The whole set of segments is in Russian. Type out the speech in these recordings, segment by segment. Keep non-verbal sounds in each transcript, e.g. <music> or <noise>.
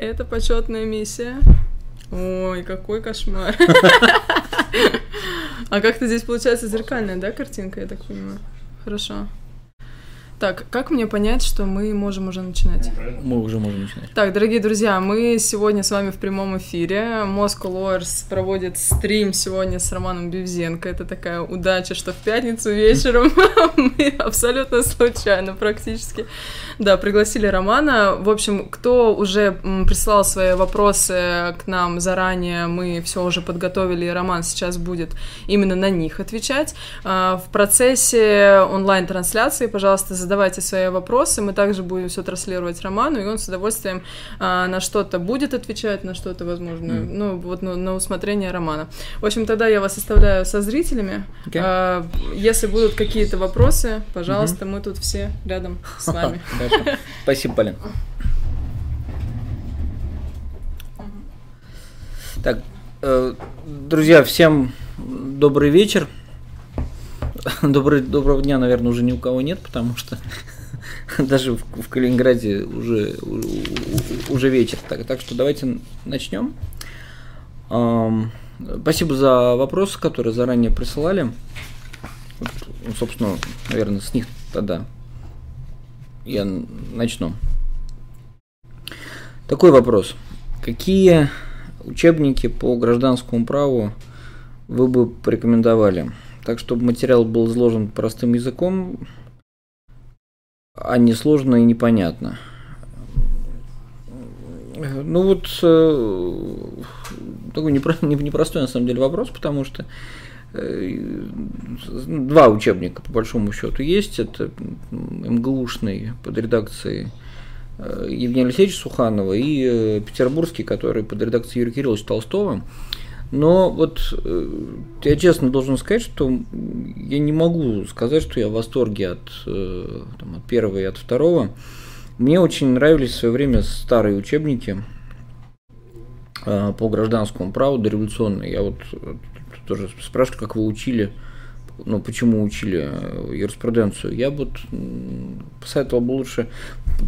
Это почетная миссия. Ой, какой кошмар. <laughs> А как-то здесь получается зеркальная, да, картинка, я так понимаю? Хорошо. Так, как мне понять, что мы можем уже начинать? Мы уже можем начинать. Так, дорогие друзья, мы сегодня с вами в прямом эфире. Moscow Lawyers проводит стрим сегодня с Романом Бивзенко. Это такая удача, что в пятницу вечером <laughs> мы абсолютно случайно практически, да, пригласили Романа. В общем, кто уже прислал свои вопросы к нам заранее, мы все уже подготовили, и Роман сейчас будет именно на них отвечать. А, в процессе онлайн-трансляции, пожалуйста, задавайте свои вопросы, мы также будем все транслировать Роману, и он с удовольствием а, на что-то будет отвечать, на что-то, возможно, mm. ну, вот ну, на усмотрение Романа. В общем, тогда я вас оставляю со зрителями. Okay. А, если будут какие-то вопросы, пожалуйста, mm-hmm. мы тут все рядом с <laughs> вами. Спасибо, Полин. Так, э, друзья, всем добрый вечер. <laughs> Добрый, доброго дня, наверное, уже ни у кого нет, потому что <laughs> даже в, в Калининграде уже, уже вечер. Так, так что давайте начнем. Спасибо за вопросы, которые заранее присылали. Ну, собственно, наверное, с них тогда я начну. Такой вопрос. Какие учебники по гражданскому праву вы бы порекомендовали? Так, чтобы материал был изложен простым языком, а не сложно и непонятно. Ну вот э, такой непростой на самом деле вопрос, потому что э, два учебника по большому счету есть. Это МГУшный под редакцией э, Евгения Алексеевича Суханова и петербургский, который под редакцией Юрия Кирилловича Толстого. Но вот э, я честно должен сказать, что я не могу сказать, что я в восторге от, э, там, от первого и от второго. Мне очень нравились в свое время старые учебники э, по гражданскому праву дореволюционные. Я вот тоже спрашиваю, как вы учили, ну, почему учили юриспруденцию. Я вот посоветовал бы лучше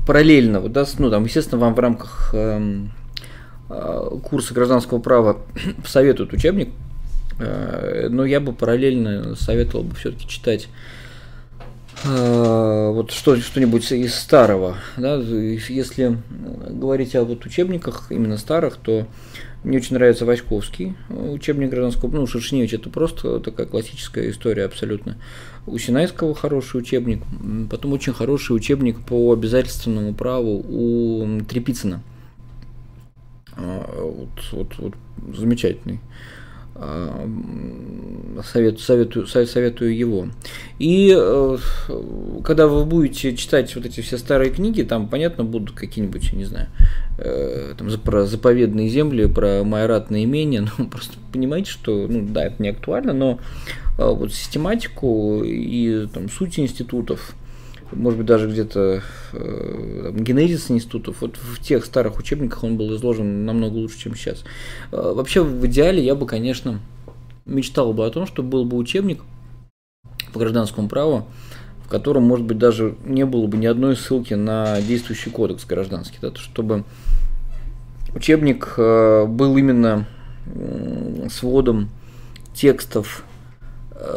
параллельно, вот, да, ну, там, естественно, вам в рамках Э, курсы гражданского права <clears throat> советуют учебник, э, но я бы параллельно советовал бы все-таки читать э, вот что, что-нибудь из старого. Да? Если говорить о вот учебниках именно старых, то мне очень нравится Васьковский учебник гражданского, ну, Шершневич это просто такая классическая история абсолютно. У Синайского хороший учебник, потом очень хороший учебник по обязательственному праву у Трепицына. А, вот, вот, вот замечательный. А, совет, советую, советую его. И э, когда вы будете читать вот эти все старые книги, там, понятно, будут какие-нибудь, не знаю, э, там, про заповедные земли, про майоратные имения, <laughs> ну, просто понимаете, что, ну, да, это не актуально, но э, вот систематику и там, суть институтов, может быть, даже где-то э, генезис институтов, вот в тех старых учебниках он был изложен намного лучше, чем сейчас. Э, вообще, в идеале я бы, конечно, мечтал бы о том, чтобы был бы учебник по гражданскому праву, в котором, может быть, даже не было бы ни одной ссылки на действующий кодекс гражданский, да, чтобы учебник э, был именно сводом текстов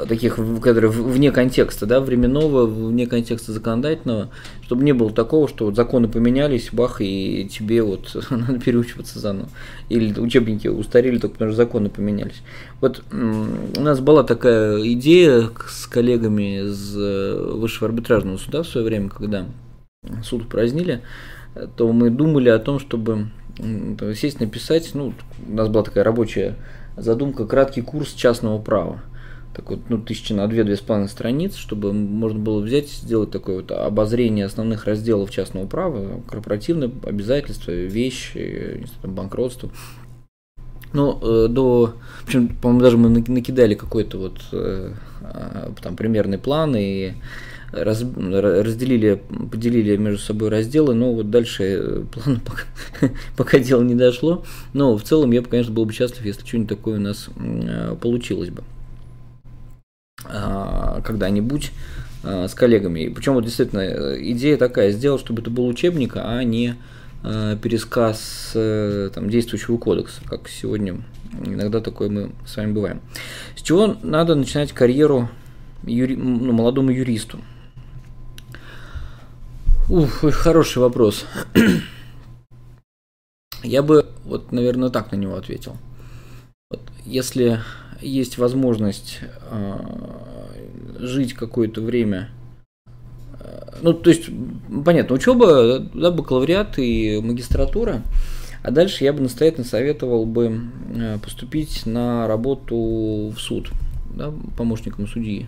таких, которые вне контекста, да, временного, вне контекста законодательного, чтобы не было такого, что вот законы поменялись, бах, и тебе вот <laughs> надо переучиваться заново. Или учебники устарели только потому, что законы поменялись. Вот у нас была такая идея с коллегами из э, Высшего арбитражного суда в свое время, когда суд упразднили, то мы думали о том, чтобы сесть написать, ну, у нас была такая рабочая задумка, краткий курс частного права такой, ну, тысячи на две, две с половиной страниц, чтобы можно было взять, сделать такое вот обозрение основных разделов частного права, корпоративные обязательства, вещи, банкротство. Ну, э, до, общем, по-моему, даже мы накидали какой-то вот э, а, там примерный план и раз, разделили, поделили между собой разделы, но вот дальше э, плана пока, <laughs> пока дело не дошло. Но в целом я бы, конечно, был бы счастлив, если что-нибудь такое у нас получилось бы. А, когда-нибудь а, с коллегами. Причем вот действительно идея такая, сделать, чтобы это был учебник, а не э, пересказ э, там, действующего кодекса, как сегодня иногда такое мы с вами бываем. С чего надо начинать карьеру юри, ну, молодому юристу? Ух, хороший вопрос. <clears throat> Я бы, вот, наверное, так на него ответил. Вот, если есть возможность э, жить какое-то время, э, ну, то есть, понятно, учеба, да, бакалавриат и магистратура, а дальше я бы настоятельно советовал бы э, поступить на работу в суд, да, помощником судьи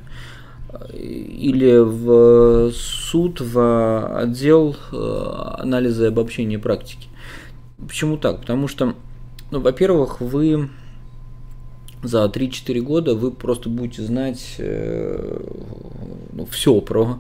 или в суд, в отдел анализа и обобщения практики. Почему так? Потому что, ну, во-первых, вы за 3-4 года вы просто будете знать э, ну, все про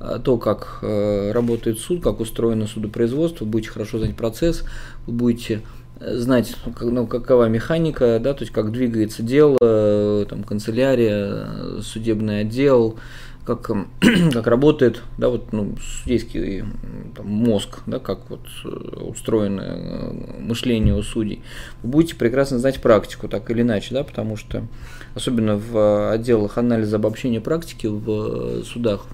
э, то, как э, работает суд, как устроено судопроизводство, вы будете хорошо знать процесс, вы будете знать, ну, какова механика, да, то есть как двигается дело, там, канцелярия, судебный отдел, как, <clears throat> как работает, да, вот, ну, судейский там, мозг, да, как вот э, устроено э, мышление у судей. Вы будете прекрасно знать практику, так или иначе, да, потому что особенно в отделах анализа обобщения практики в судах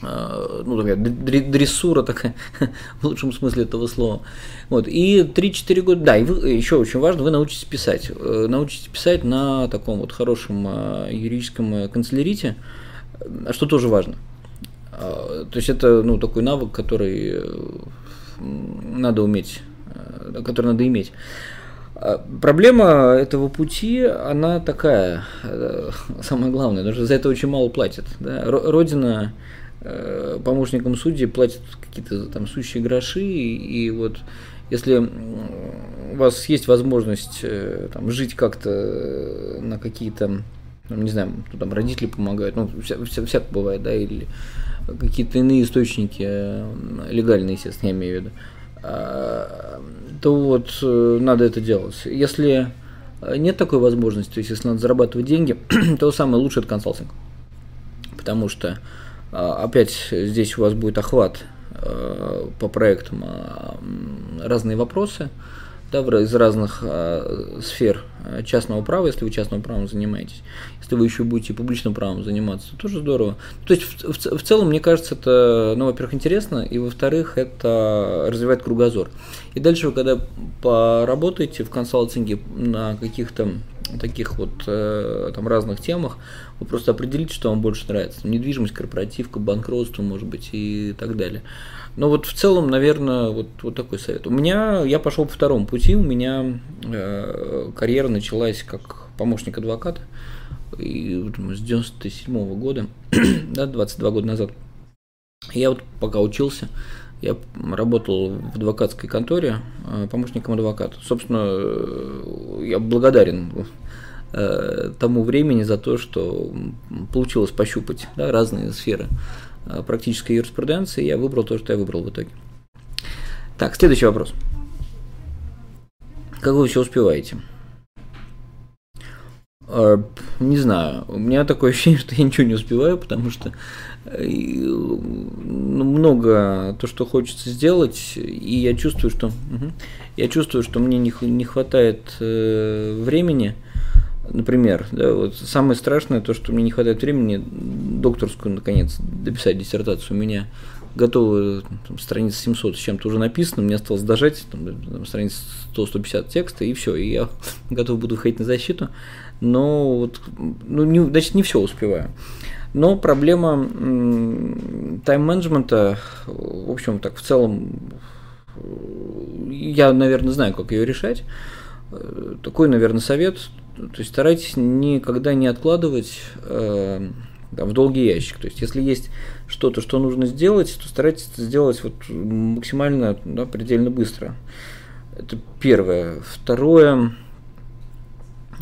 ну, такая дрессура такая, <laughs> в лучшем смысле этого слова. Вот, и 3-4 года, да, и вы, еще очень важно, вы научитесь писать. Э, научитесь писать на таком вот хорошем юридическом э, канцелярите, что тоже важно. А, то есть это, ну, такой навык, который э, надо уметь, который надо иметь. А, проблема этого пути, она такая, <laughs> самое главное, потому что за это очень мало платят. Да? Родина Э, помощникам судьи платят какие-то там сущие гроши, и вот если у вас есть возможность э, там, жить как-то на какие-то, ну, не знаю, ну, там родители помогают, ну, вся, вся, всяко бывает, да, или какие-то иные источники, э, легальные, естественно, я имею в виду, а, то вот надо это делать. Если нет такой возможности, то есть если надо зарабатывать деньги, <clears throat> то самое лучшее это консалтинг. Потому что опять здесь у вас будет охват э, по проектам а, разные вопросы да, из разных а, сфер частного права, если вы частным правом занимаетесь. Если вы еще будете публичным правом заниматься, то тоже здорово. То есть в, в, в целом, мне кажется, это, ну, во-первых, интересно, и во-вторых, это развивает кругозор. И дальше вы, когда поработаете в консалтинге на каких-то таких вот э, там разных темах, вы просто определите, что вам больше нравится. Недвижимость, корпоративка, банкротство, может быть, и так далее. Но вот в целом, наверное, вот, вот такой совет. У меня, я пошел по второму пути, у меня э, карьера началась как помощник адвоката и, с 97 -го года, <clears throat> да, 22 года назад. Я вот пока учился, я работал в адвокатской конторе э, помощником адвоката. Собственно, э, я благодарен э, тому времени за то, что получилось пощупать да, разные сферы практической юриспруденции. Я выбрал то, что я выбрал в итоге. Так, следующий вопрос. Как вы все успеваете? Не знаю. У меня такое <laughs> ощущение, что я ничего не успеваю, потому что ну, много то, что хочется сделать, и я чувствую, что я чувствую, что мне не, хватает э, времени. Например, да, вот самое страшное то, что мне не хватает времени докторскую наконец дописать диссертацию. У меня готовы там, страниц 700 с чем-то уже написано, мне осталось дожать там, там, страниц 100-150 текста, и все, и я <laughs> готов буду выходить на защиту. Но вот, ну, не, значит, не все успеваю. Но проблема тайм-менеджмента, в общем, так в целом, я, наверное, знаю, как ее решать. Такой, наверное, совет. То есть старайтесь никогда не откладывать э, в долгий ящик. То есть, если есть что-то, что нужно сделать, то старайтесь это сделать вот максимально, да, предельно быстро. Это первое. Второе,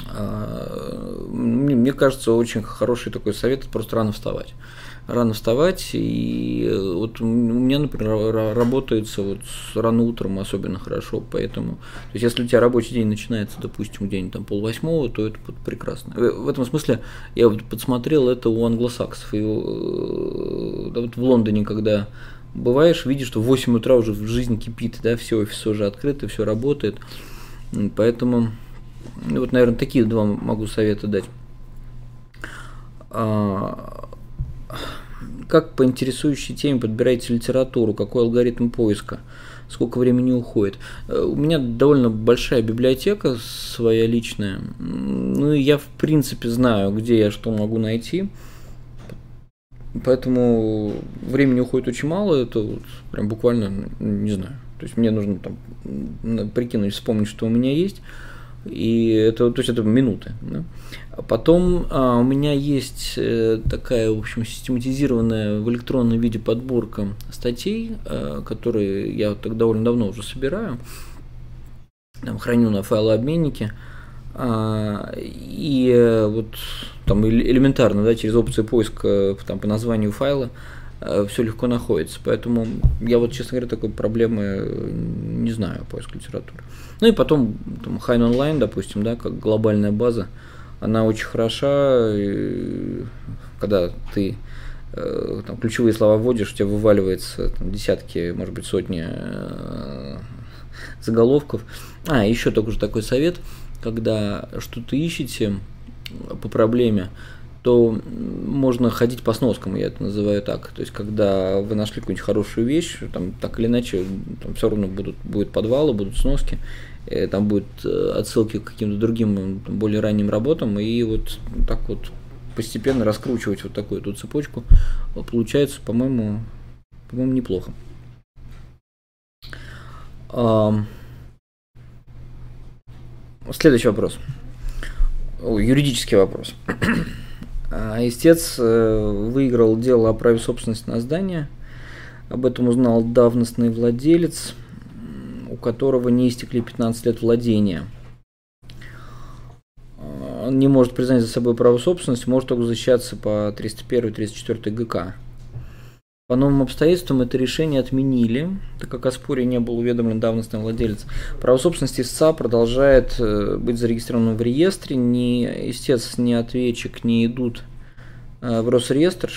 а, мне кажется, очень хороший такой совет – просто рано вставать. Рано вставать, и э, вот у меня, например, работается вот рано утром особенно хорошо, поэтому, то есть если у тебя рабочий день начинается, допустим, где-нибудь там полвосьмого, то это прекрасно. В этом смысле я вот подсмотрел это у англосаксов, и э, да, вот в Лондоне, когда бываешь, видишь, что в 8 утра уже в жизни кипит, да, все офисы уже открыты, все работает. Поэтому, ну, вот, наверное, такие два могу совета дать. Как по интересующей теме подбираете литературу, какой алгоритм поиска, сколько времени уходит. Э, у меня довольно большая библиотека своя личная, ну и я в принципе знаю, где я что могу найти, поэтому времени уходит очень мало, это вот прям буквально, не знаю, то есть мне нужно там прикинуть, вспомнить, что у меня есть, и это, то есть это минуты. Да? Потом а, у меня есть э, такая, в общем, систематизированная в электронном виде подборка статей, э, которые я так довольно давно уже собираю, там, храню на файлообменнике. А, и э, вот там элементарно, да, через опцию поиска там, по названию файла э, все легко находится. Поэтому я вот, честно говоря, такой проблемы не знаю поиск литературы. Ну и потом там, High Online, допустим, да, как глобальная база, она очень хороша, когда ты э, там, ключевые слова вводишь, у тебя вываливается там, десятки, может быть, сотни э, заголовков. А, еще такой такой совет, когда что-то ищете по проблеме, то можно ходить по сноскам, я это называю так. То есть, когда вы нашли какую-нибудь хорошую вещь, там так или иначе, там все равно будут, будут подвалы, будут сноски, там будут э, отсылки к каким-то другим более ранним работам, и вот так вот постепенно раскручивать вот такую эту цепочку получается, по-моему, по-моему, неплохо. Следующий вопрос. Юридический вопрос. <clears throat> А, истец э, выиграл дело о праве собственности на здание. Об этом узнал давностный владелец – у которого не истекли 15 лет владения. Он не может признать за собой право собственности, может только защищаться по 301-34 ГК. По новым обстоятельствам это решение отменили, так как о споре не был уведомлен давностный владелец. Право собственности истца продолжает э, быть зарегистрированным в реестре, ни истец, ни ответчик не идут э, в Росреестр,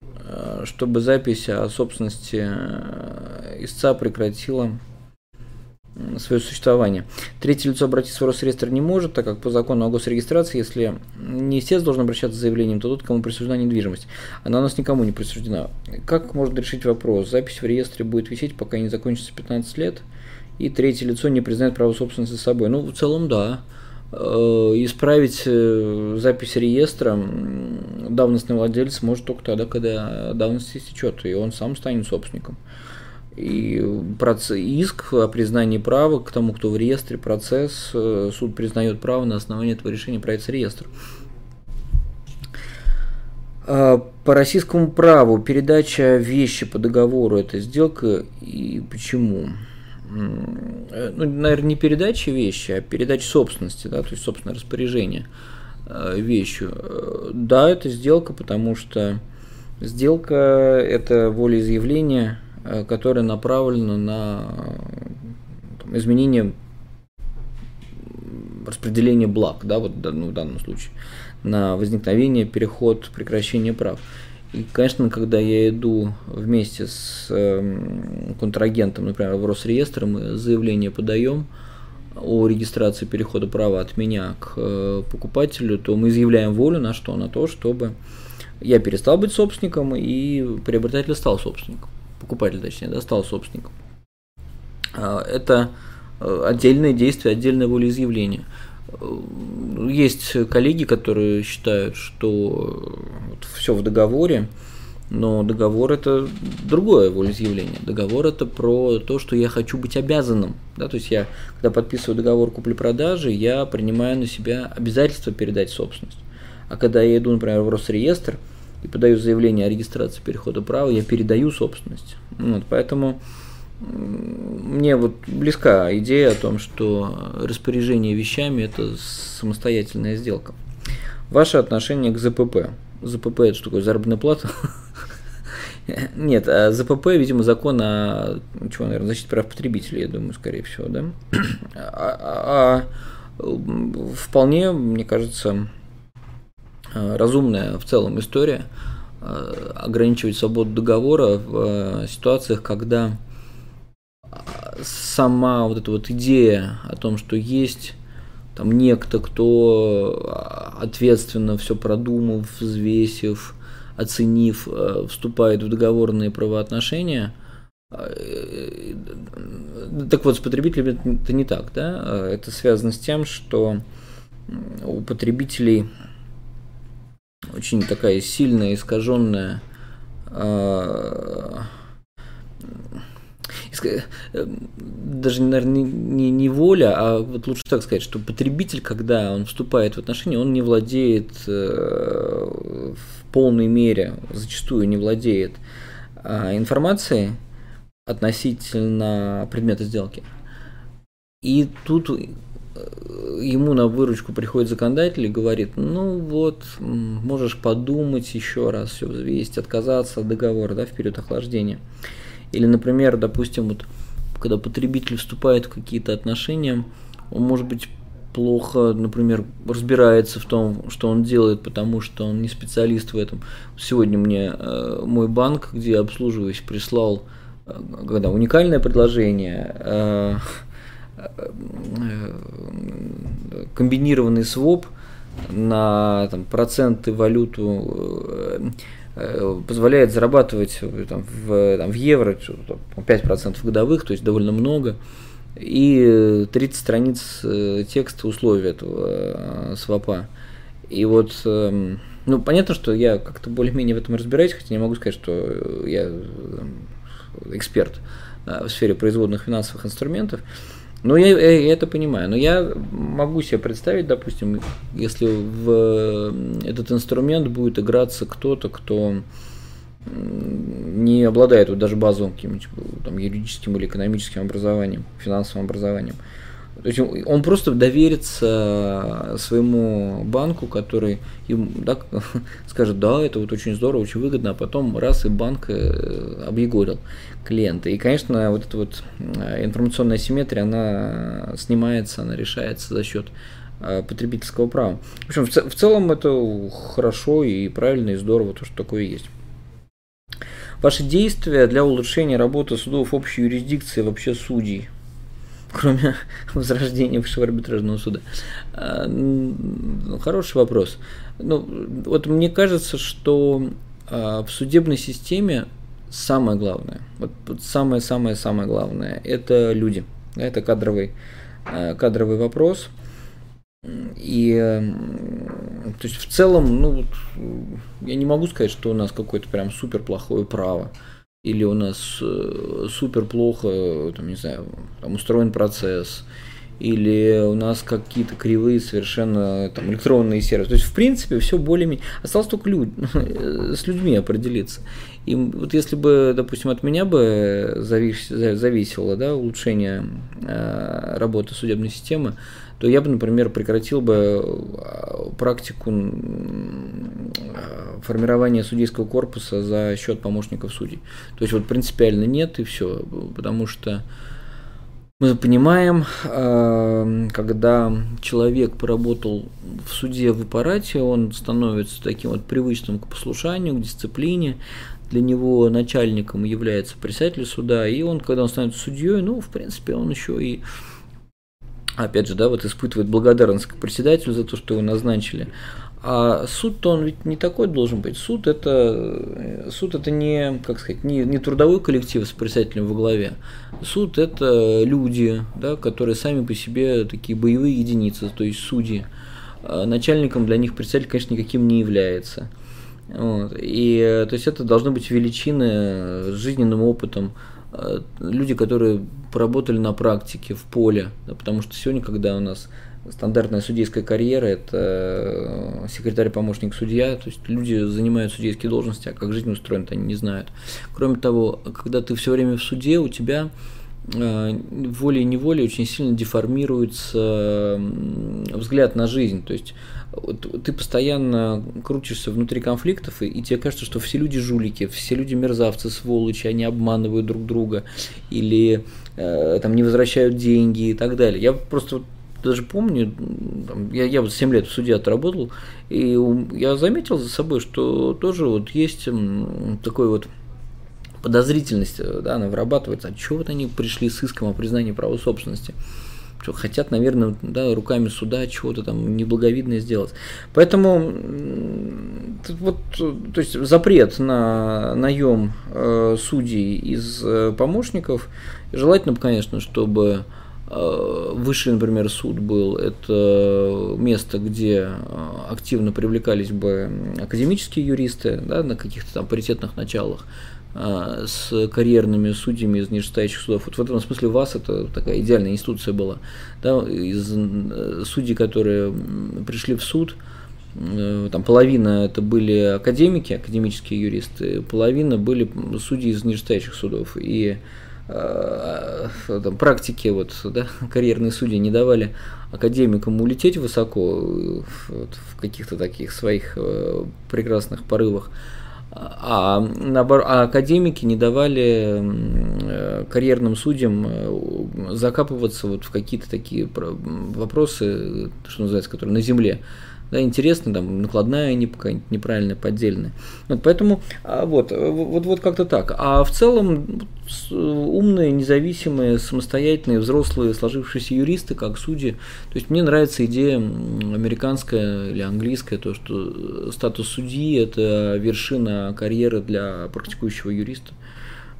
э, чтобы запись о собственности истца прекратила свое существование. Третье лицо обратиться в Росреестр не может, так как по закону о госрегистрации, если не истец должен обращаться с заявлением, то тот, кому присуждена недвижимость. Она у нас никому не присуждена. Как можно решить вопрос? Запись в реестре будет висеть, пока не закончится 15 лет, и третье лицо не признает право собственности за собой. Ну, в целом, да. Э, исправить э, запись реестра давностный владелец может только тогда, когда давность истечет, и он сам станет собственником и иск о признании права к тому, кто в реестре, процесс, э, суд признает право на основании этого решения правится реестр. А, по российскому праву передача вещи по договору – это сделка и почему? Э, ну, наверное, не передача вещи, а передача собственности, да, то есть собственное распоряжение э, вещью. Да, это сделка, потому что сделка – это волеизъявление которая направлена на там, изменение распределения благ, да, вот ну, в данном случае, на возникновение, переход, прекращение прав. И, конечно, когда я иду вместе с э, контрагентом, например, в Росреестр, мы заявление подаем о регистрации перехода права от меня к э, покупателю, то мы изъявляем волю на что? На то, чтобы я перестал быть собственником и приобретатель стал собственником покупатель точнее, да, стал собственником. А, это э, отдельные действия, отдельное волеизъявление. Э, есть коллеги, которые считают, что вот все в договоре, но договор это другое волеизъявление. Договор это про то, что я хочу быть обязанным. Да? То есть я, когда подписываю договор купли-продажи, я принимаю на себя обязательство передать собственность. А когда я иду, например, в Росреестр, и подаю заявление о регистрации перехода права, я передаю собственность. Вот, поэтому мне вот близка идея о том, что распоряжение вещами – это самостоятельная сделка. Ваше отношение к ЗПП. ЗПП – это что такое, заработная плата? <laughs> Нет, а ЗПП, видимо, закон о чего, наверное, защите прав потребителей, я думаю, скорее всего, да? <clears throat> А, а, а вполне, мне кажется, разумная в целом история. ограничивать свободу договора в ситуациях, когда сама вот эта вот идея о том, что есть там некто, кто ответственно все продумав, взвесив, оценив, вступает в договорные правоотношения – так вот, с потребителями это не так, да? Это связано с тем, что у потребителей очень такая сильная, искаженная а, даже, наверное, не, не воля, а вот лучше так сказать, что потребитель, когда он вступает в отношения, он не владеет э, в полной мере, зачастую не владеет а, информацией, относительно предмета сделки. И тут э, ему на выручку приходит законодатель и говорит, ну вот, можешь подумать еще раз, все взвесить, отказаться от договора да, в период охлаждения. Или, например, допустим, вот, когда потребитель вступает в какие-то отношения, он может быть плохо, например, разбирается в том, что он делает, потому что он не специалист в этом. Сегодня мне э, мой банк, где я обслуживаюсь, прислал когда уникальное предложение, э, э, комбинированный своп на там, проценты валюту э, позволяет зарабатывать там, в, там, в евро 5% годовых, то есть довольно много, и 30 страниц текста условий этого свопа. И вот, эм, ну, понятно, что я как-то более-менее в этом разбираюсь, хотя не могу сказать, что я эксперт э, в сфере производных финансовых инструментов. Но я, я это понимаю. Но я могу себе представить, допустим, если в этот инструмент будет играться кто-то, кто не обладает вот даже базовым каким-нибудь там, юридическим или экономическим образованием, финансовым образованием. То есть он просто доверится своему банку, который ему да, <laughs> скажет, да, это вот очень здорово, очень выгодно, а потом раз и банк э, объегорил клиента. И, конечно, вот эта вот э, информационная симметрия, она снимается, она решается за счет э, потребительского права. В общем, в целом это хорошо и правильно и здорово, то, что такое есть. Ваши действия для улучшения работы судов общей юрисдикции, вообще судей – кроме <laughs> возрождения высшего арбитражного суда? А, хороший вопрос. Ну, вот мне кажется, что а, в судебной системе самое главное, вот самое-самое-самое главное, это люди. Это кадровый, а, кадровый вопрос. И то есть в целом, ну, я не могу сказать, что у нас какое-то прям супер плохое право или у нас э, супер плохо, там, не знаю, там устроен процесс, или у нас какие-то кривые совершенно там электронные сервисы. То есть, в принципе, все более-менее. Осталось только люд... <laughs> с людьми определиться. И вот если бы, допустим, от меня бы завис... зависело да, улучшение э, работы судебной системы, то я бы, например, прекратил бы э, практику формирования судейского корпуса за счет помощников судей. То есть вот принципиально нет и все, потому что мы понимаем, э, когда человек поработал в суде в аппарате, он становится таким вот привычным к послушанию, к дисциплине. Для него начальником является председатель суда, и он, когда он становится судьей, ну, в принципе, он еще и опять же, да, вот испытывает благодарность к председателю за то, что его назначили. А суд-то он ведь не такой должен быть. Суд это, суд это не, как сказать, не, не трудовой коллектив с председателем во главе. Суд это люди, да, которые сами по себе такие боевые единицы, то есть судьи. А начальником для них председатель, конечно, никаким не является. Вот. И то есть это должны быть величины с жизненным опытом, а, люди, которые поработали на практике, в поле, да, потому что сегодня, когда у нас стандартная судейская карьера, это э, секретарь-помощник судья, то есть люди занимают судейские должности, а как жизнь устроена, они не знают. Кроме того, когда ты все время в суде, у тебя э, волей-неволей очень сильно деформируется взгляд на жизнь, то есть ты постоянно крутишься внутри конфликтов, и, тебе кажется, что все люди жулики, все люди мерзавцы, сволочи, они обманывают друг друга или э, там не возвращают деньги и так далее. Я просто даже помню, там, я, я вот 7 лет в суде отработал, и я заметил за собой, что тоже вот есть такой вот подозрительность, да, она вырабатывается, а чего вот они пришли с иском о признании права собственности? что хотят, наверное, да, руками суда чего-то там неблаговидное сделать. Поэтому вот, то есть запрет на наем э, судей из э, помощников, желательно, конечно, чтобы э, высший, например, суд был, это место, где активно привлекались бы академические юристы да, на каких-то там паритетных началах, а, с карьерными судьями из нижестоящих судов. Вот в этом смысле ВАС это такая идеальная институция была. Да, из э, судей, которые пришли в суд, э, там половина это были академики, академические юристы, половина были судьи из нижестоящих судов. И э, там, практики вот, да, <laughs> карьерные судьи не давали академикам улететь высоко вот, в каких-то таких своих прекрасных порывах, а, наоборот, а академики не давали э, карьерным судьям э, закапываться вот в какие-то такие вопросы, что называется, которые на земле да, интересно, там, накладная не, неправильная, поддельная. Вот, поэтому а, вот, вот, вот как-то так. А в целом умные, независимые, самостоятельные, взрослые, сложившиеся юристы, как судьи. То есть мне нравится идея американская или английская, то, что статус судьи – это вершина карьеры для практикующего юриста.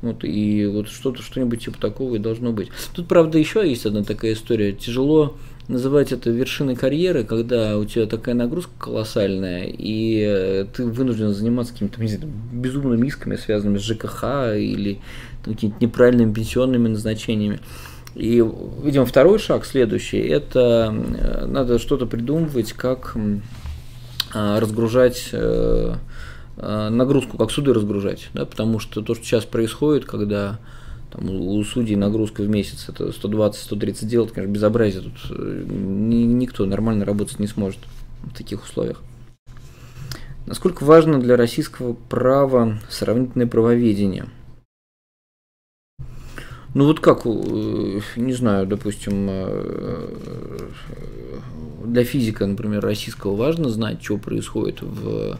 Вот, и вот что-то, что-нибудь типа такого и должно быть. Тут, правда, еще есть одна такая история. Тяжело называть это вершиной карьеры, когда у тебя такая нагрузка колоссальная, и э, ты вынужден заниматься какими-то безумными рисками, связанными с ЖКХ или какими-то неправильными пенсионными назначениями. И, видимо, второй шаг следующий, это э, надо что-то придумывать, как а, разгружать э, нагрузку, как суды разгружать, да, потому что то, что сейчас происходит, когда там, у судей нагрузка в месяц это 120-130 дел, это, конечно, безобразие. Тут э, никто нормально работать не сможет в таких условиях. Насколько важно для российского права сравнительное правоведение? Ну вот как, э, не знаю, допустим, э, для физика, например, российского важно знать, что происходит в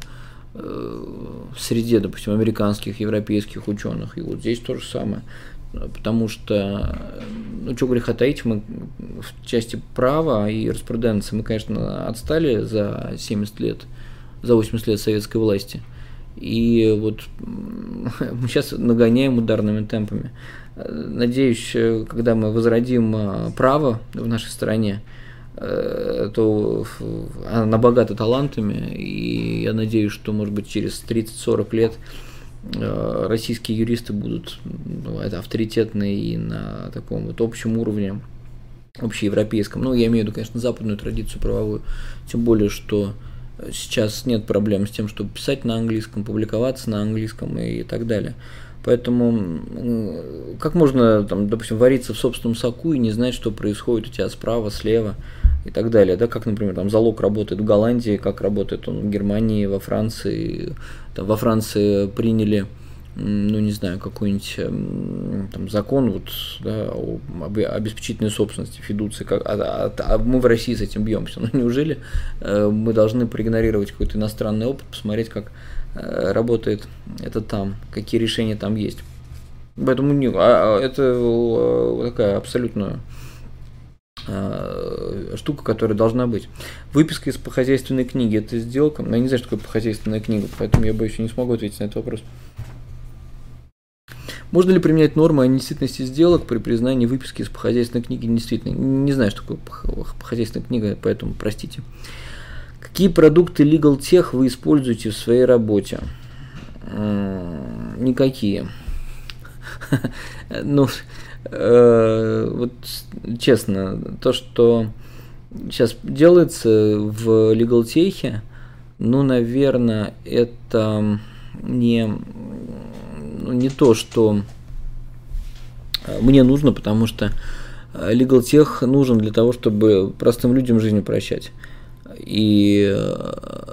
в среде, допустим, американских, европейских ученых. И вот здесь то же самое потому что, ну, что греха таить, мы в части права и юриспруденции мы, конечно, отстали за 70 лет, за 80 лет советской власти. И вот <laughs> мы сейчас нагоняем ударными темпами. Надеюсь, когда мы возродим а, право в нашей стране, э, то она богата талантами, и я надеюсь, что, может быть, через 30-40 лет российские юристы будут ну, это авторитетные и на таком вот общем уровне, общеевропейском. Ну, я имею в виду, конечно, западную традицию правовую, тем более, что сейчас нет проблем с тем, чтобы писать на английском, публиковаться на английском и так далее. Поэтому как можно, там, допустим, вариться в собственном соку и не знать, что происходит у тебя справа, слева и так далее, да, как, например, там залог работает в Голландии, как работает он в Германии, во Франции, там, во Франции приняли, ну, не знаю, какой-нибудь там закон вот, да, об обеспечительной собственности, фидуции, как, а, а, а мы в России с этим бьемся, ну, неужели э, мы должны проигнорировать какой-то иностранный опыт, посмотреть, как работает это там, какие решения там есть. Поэтому а, а, это э, такая абсолютно Э, штука, которая должна быть. Выписка из похозяйственной книги – это сделка. Но я не знаю, что такое похозяйственная книга, поэтому я боюсь, я не смогу ответить на этот вопрос. Можно ли применять нормы о недействительности сделок при признании выписки из похозяйственной книги недействительной? Не знаю, что такое похозяйственная книга, поэтому простите. Какие продукты Legal Tech вы используете в своей работе? Никакие. <laughs> Ну, Э, вот честно, то, что сейчас делается в Legal Tech, ну, наверное, это не, ну, не то, что мне нужно, потому что Legal Tech нужен для того, чтобы простым людям жизнь упрощать. И,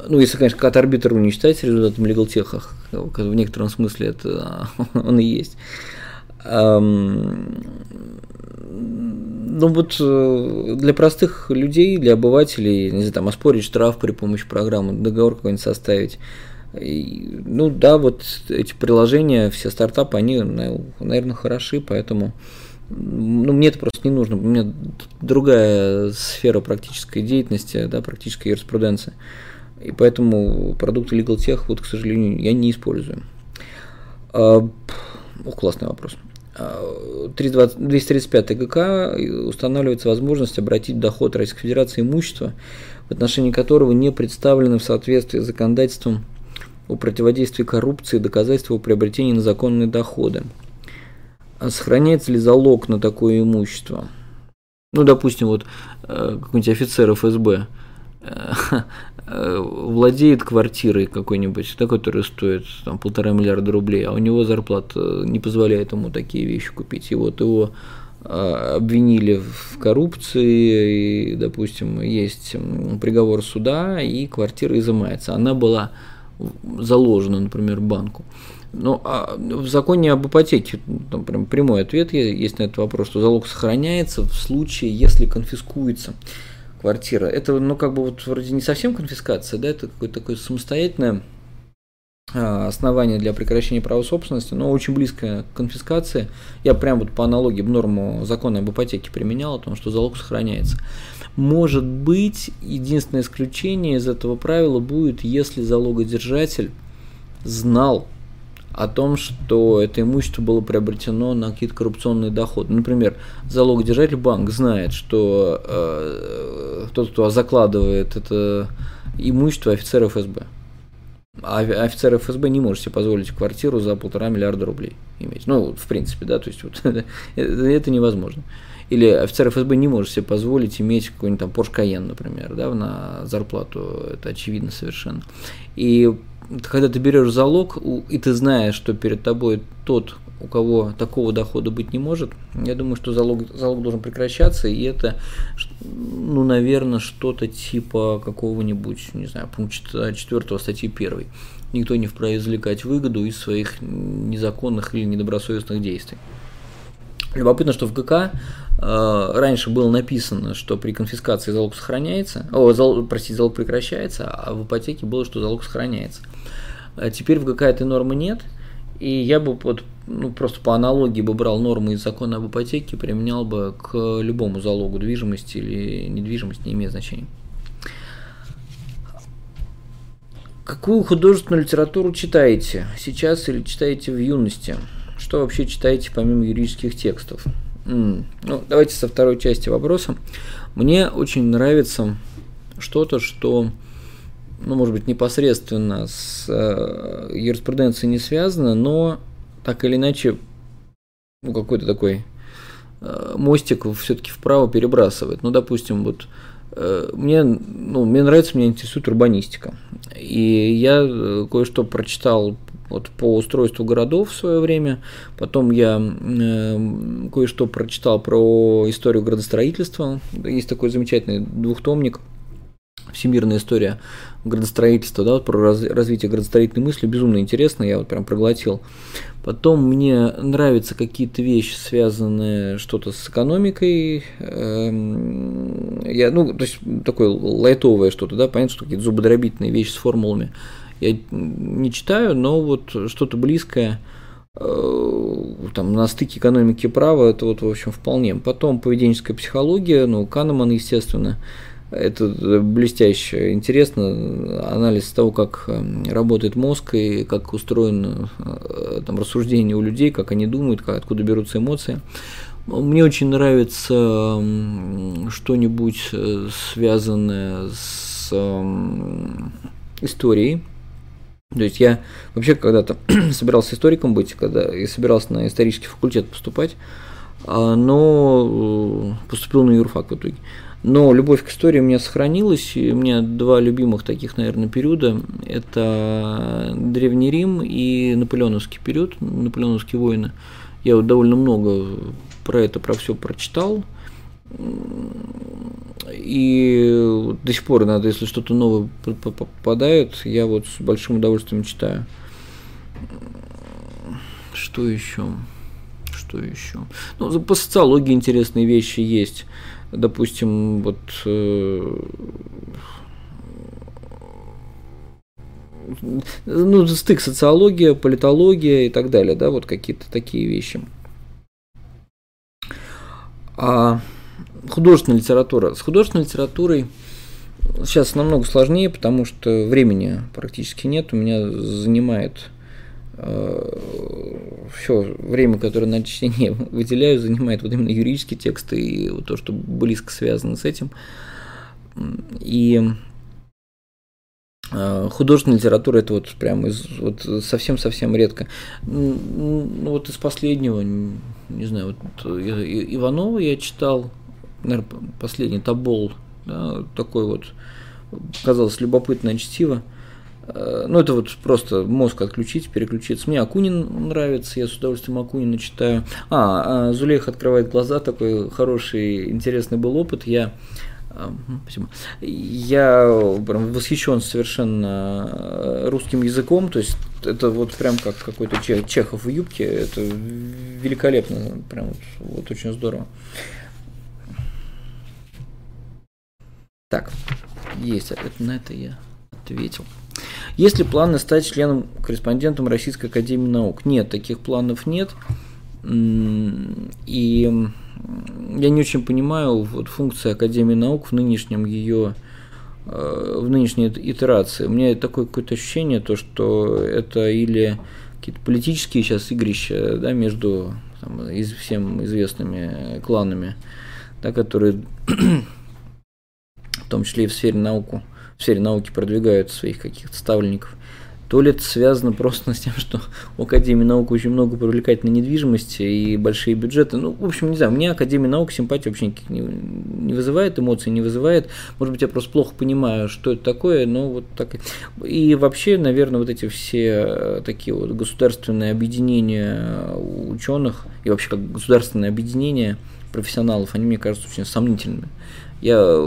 ну, если, конечно, как арбитр не считается результатом Tech, в некотором смысле это <laughs> он и есть. ну вот э, для простых людей, для обывателей, не знаю, там оспорить штраф при помощи программы, договор какой-нибудь составить. И, ну да, вот эти приложения, все стартапы, они, наверное, хороши, поэтому ну, мне это просто не нужно. У меня другая сфера практической деятельности, да, практической юриспруденции. И поэтому продукты Legal Tech, вот, к сожалению, я не использую. А, о, классный вопрос. 235 а, ГК устанавливается возможность обратить доход Российской Федерации имущество, в отношении которого не представлено в соответствии с законодательством о противодействии коррупции доказательства о приобретении незаконной доходы. А сохраняется ли залог на такое имущество? Ну, допустим, вот э, какой-нибудь офицер ФСБ э, э, <laughs> владеет квартирой какой-нибудь, да, которая стоит там, полтора миллиарда рублей, а у него зарплата не позволяет ему такие вещи купить. И вот его обвинили в коррупции, и, допустим, есть приговор суда, и квартира изымается. Она была заложена, например, банку. Ну, а в законе об ипотеке, там прям прямой ответ есть на этот вопрос, что залог сохраняется в случае, если конфискуется квартира. Это, ну, как бы вот вроде не совсем конфискация, да, это какое-то такое самостоятельное а, основание для прекращения права собственности, но очень близко к конфискации. Я прям вот по аналогии норму закона об ипотеке применял, о том, что залог сохраняется. Может быть, единственное исключение из этого правила будет, если залогодержатель знал о том, что это имущество было приобретено на какие-то коррупционные доходы. Например, залогодержатель банк знает, что э, тот, кто закладывает это имущество офицер ФСБ. А офицер ФСБ не может себе позволить квартиру за полтора миллиарда рублей иметь. Ну, в принципе, да, то есть вот <laughs> это невозможно. Или офицер ФСБ не может себе позволить иметь какой-нибудь там Porsche Cayenne, например, да, на зарплату, это очевидно совершенно. И когда ты берешь залог, и ты знаешь, что перед тобой тот, у кого такого дохода быть не может, я думаю, что залог, залог должен прекращаться, и это, ну, наверное, что-то типа какого-нибудь, не знаю, пункта 4 статьи 1. Никто не вправе извлекать выгоду из своих незаконных или недобросовестных действий. Любопытно, что в ГК э, раньше было написано, что при конфискации залог сохраняется, о, зал, простите, залог прекращается, а в ипотеке было, что залог сохраняется. А теперь в ГК этой нормы нет, и я бы вот, ну, просто по аналогии бы брал нормы из закона об ипотеке, применял бы к любому залогу движимости или недвижимости, не имеет значения. Какую художественную литературу читаете сейчас или читаете в юности? Что вообще читаете помимо юридических текстов? М-м. Ну, давайте со второй части вопроса. Мне очень нравится что-то, что, ну, может быть, непосредственно с э, юриспруденцией не связано, но так или иначе, ну, какой-то такой э, мостик все-таки вправо перебрасывает. Ну, допустим, вот э, мне, ну, мне нравится, меня интересует урбанистика. И я кое-что прочитал вот по устройству городов в свое время. Потом я э, кое-что прочитал про историю градостроительства. Есть такой замечательный двухтомник Всемирная история градостроительства, да, вот про раз, развитие градостроительной мысли, безумно интересно, я вот прям проглотил. Потом мне нравятся какие-то вещи, связанные что-то с экономикой. Эм, я, ну, то есть такое лайтовое что-то, да, понятно, что какие-то зубодробительные вещи с формулами я не читаю, но вот что-то близкое э, там, на стыке экономики и права, это вот, в общем, вполне. Потом поведенческая психология, ну, Канеман, естественно, это блестяще интересно, анализ того, как э, работает мозг и как устроено э, там, рассуждение у людей, как они думают, как, откуда берутся эмоции. Мне очень нравится что-нибудь связанное с историей, то есть я вообще когда-то <clears throat> собирался историком быть, когда я собирался на исторический факультет поступать, а, но э, поступил на юрфак в итоге. Но любовь к истории у меня сохранилась, и у меня два любимых таких, наверное, периода. Это Древний Рим и Наполеоновский период, Наполеоновские войны. Я вот довольно много про это, про все прочитал. И до сих пор надо, если что-то новое попадает, я вот с большим удовольствием читаю. Что еще? Что еще? Ну, по социологии интересные вещи есть. Допустим, вот э, ну, стык социология, политология и так далее, да, вот какие-то такие вещи. А художественная литература. С художественной литературой сейчас намного сложнее, потому что времени практически нет. У меня занимает все время, которое на чтение <laughs> выделяю, занимает вот именно юридические тексты и вот то, что близко связано с этим. И э, художественная литература это вот прям из вот совсем-совсем редко. Ну вот из последнего, не знаю, вот Иванова я читал, наверное, последний Табол, да, такой вот казалось любопытное чтиво. Э, ну, это вот просто мозг отключить, переключиться. Мне Акунин нравится, я с удовольствием Акунина читаю. А, а Зулейх открывает глаза, такой хороший, интересный был опыт. Я а, Спасибо. Я прям восхищен совершенно э, русским языком, то есть это вот прям как какой-то Чехов в юбке, это великолепно, прям вот, очень здорово. Так, есть на это я ответил. Есть ли планы стать членом-корреспондентом Российской Академии Наук? Нет, таких планов нет. И я не очень понимаю вот функции Академии Наук в нынешнем ее э, в нынешней итерации. У меня такое какое-то ощущение, то, что это или какие-то политические сейчас игрища да, между там, из, всем известными кланами, да, которые <coughs> в том числе и в сфере науку, в сфере науки продвигают своих каких-то ставленников, то ли это связано просто с тем, что у Академии наук очень много привлекательной недвижимости и большие бюджеты. Ну, в общем, не знаю, мне Академия наук симпатии вообще никаких не, не вызывает, эмоций не вызывает. Может быть, я просто плохо понимаю, что это такое, но вот так. И вообще, наверное, вот эти все э, такие вот государственные объединения ученых и вообще как государственное объединение профессионалов, они, мне кажутся, очень сомнительными. Я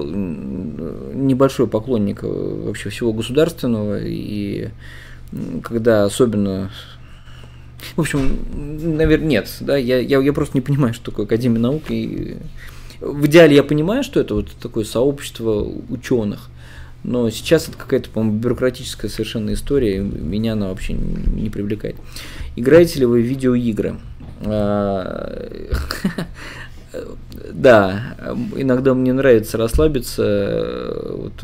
небольшой поклонник э, вообще всего государственного, и когда особенно в общем, наверное, нет, да, я, я, я просто не понимаю, что такое Академия наук, и в идеале я понимаю, что это вот такое сообщество ученых, но сейчас это какая-то, по-моему, бюрократическая совершенно история, и меня она вообще не привлекает. Играете ли вы в видеоигры? <laughs> Да, иногда мне нравится расслабиться, вот,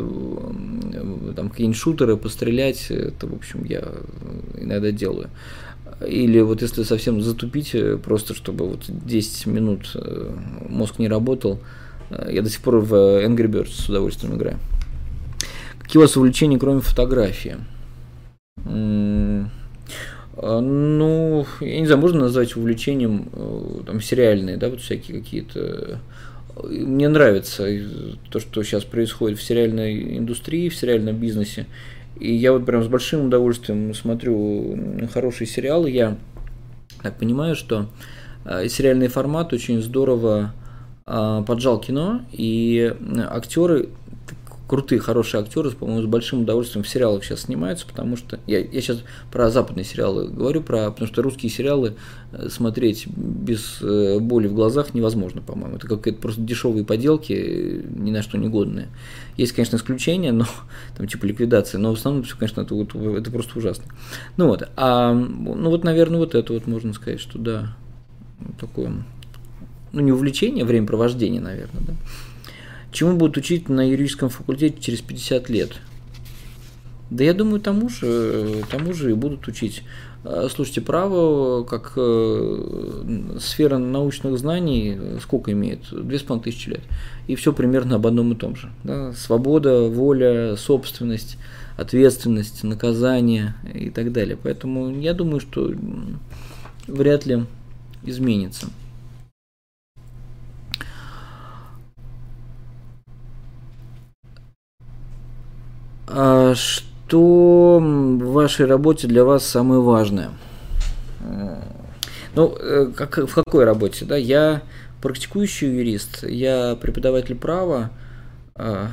там какие-нибудь шутеры пострелять, это, в общем, я иногда делаю. Или вот если совсем затупить, просто чтобы вот 10 минут э, мозг не работал, я до сих пор в Angry Birds с удовольствием играю. Какие у вас увлечения, кроме фотографии? А, ну, я не знаю, можно назвать увлечением э, там сериальные, да, вот всякие какие-то. Мне нравится то, что сейчас происходит в сериальной индустрии, в сериальном бизнесе. И я вот прям с большим удовольствием смотрю хорошие сериалы. Я так понимаю, что э, сериальный формат очень здорово а, поджал кино, и актеры крутые, хорошие актеры, по-моему, с большим удовольствием в сериалах сейчас снимаются, потому что я, я сейчас про западные сериалы говорю, про, потому что русские сериалы э, смотреть без э, боли в глазах невозможно, по-моему. Это какие-то просто дешевые поделки, ни на что не годные. Есть, конечно, исключения, но <laughs> там типа ликвидация, но в основном все, конечно, это, вот, это просто ужасно. Ну вот, а, ну вот, наверное, вот это вот можно сказать, что да, такое, ну не увлечение, а времяпровождение, наверное, да. Чему будут учить на юридическом факультете через 50 лет? Да я думаю, тому же, тому же и будут учить. А, слушайте, право, как э, сфера научных знаний, сколько имеет? Две с половиной тысячи лет. И все примерно об одном и том же. Да? Свобода, воля, собственность, ответственность, наказание и так далее. Поэтому я думаю, что вряд ли изменится. А что в вашей работе для вас самое важное? Ну, э, как, в какой работе? Да? Я практикующий юрист, я преподаватель права, а,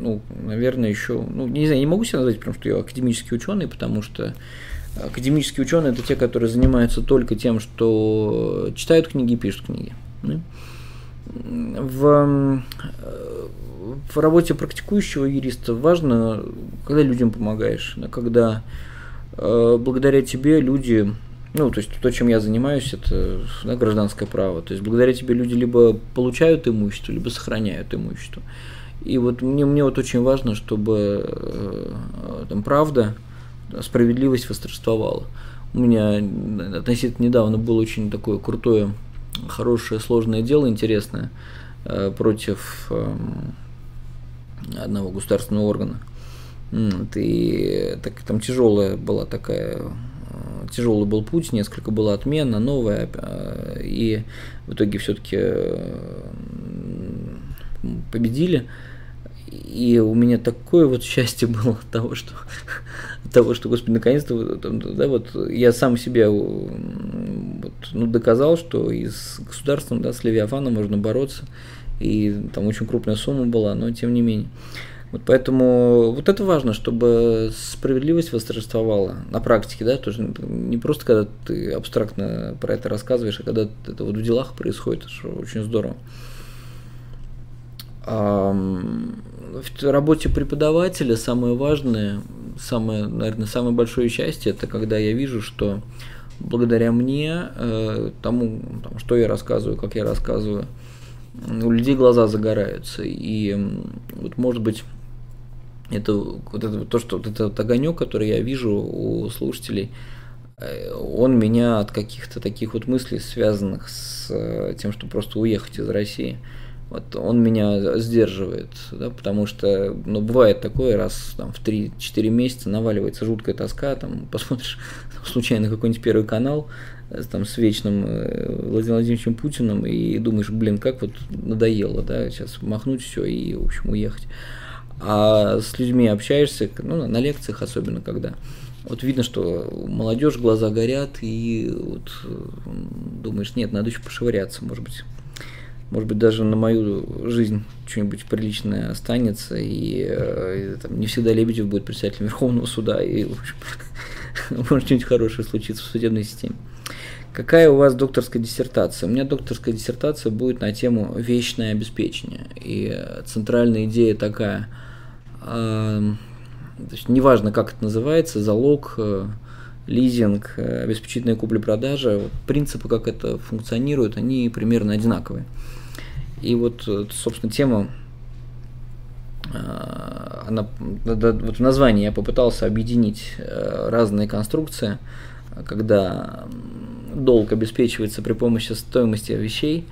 ну, наверное, еще, ну, не знаю, не могу себя назвать, потому что я академический ученый, потому что Академические ученые это те, которые занимаются только тем, что читают книги и пишут книги. В, в работе практикующего юриста важно, когда людям помогаешь, когда э, благодаря тебе люди, ну, то есть то, чем я занимаюсь, это да, гражданское право. То есть благодаря тебе люди либо получают имущество, либо сохраняют имущество. И вот мне, мне вот очень важно, чтобы э, там правда, справедливость восторжествовала. У меня относительно недавно было очень такое крутое, хорошее, сложное дело, интересное, э, против э, одного государственного органа. И так, там тяжелая была такая тяжелый был путь, несколько было отмена, новая, и в итоге все-таки победили. И у меня такое вот счастье было от того, что, того, что, господи, наконец-то, да, вот я сам себе вот, ну, доказал, что и с государством, да, с Левиафаном можно бороться, и там очень крупная сумма была, но тем не менее. Вот поэтому вот это важно, чтобы справедливость восторжествовала на практике, да, тоже не просто когда ты абстрактно про это рассказываешь, а когда это вот в делах происходит, что очень здорово в работе преподавателя самое важное, самое, наверное, самое большое счастье, это когда я вижу, что благодаря мне, э, тому, что я рассказываю, как я рассказываю, у людей глаза загораются. И вот, может быть, это вот это то, что вот этот огонек, который я вижу у слушателей, э, он меня от каких-то таких вот мыслей, связанных с э, тем, что просто уехать из России – вот он меня сдерживает, да, потому что, ну, бывает такое, раз там, в 3-4 месяца наваливается жуткая тоска, там, <laughs> посмотришь случайно какой-нибудь первый канал, там, с вечным э, Владимиром Владимировичем Путиным, и думаешь, блин, как вот надоело, да, сейчас махнуть все и, в общем, уехать. А с людьми общаешься, ну, на лекциях особенно, когда вот видно, что молодежь, глаза горят, и вот э, думаешь, нет, надо еще пошевыряться, может быть, может быть, даже на мою жизнь что-нибудь приличное останется, и, э, и там, не всегда Лебедев будет председателем Верховного суда, и, в общем, <laughs> может что-нибудь хорошее случиться в судебной системе. Какая у вас докторская диссертация? У меня докторская диссертация будет на тему вечное обеспечение. И центральная идея такая, э, то есть неважно, как это называется, залог, э, лизинг, э, обеспечительная купля-продажа, принципы, как это функционирует, они примерно одинаковые. И вот, э, собственно, тема, э, она, вот в названии я попытался объединить разные конструкции, когда долг обеспечивается при помощи стоимости вещей,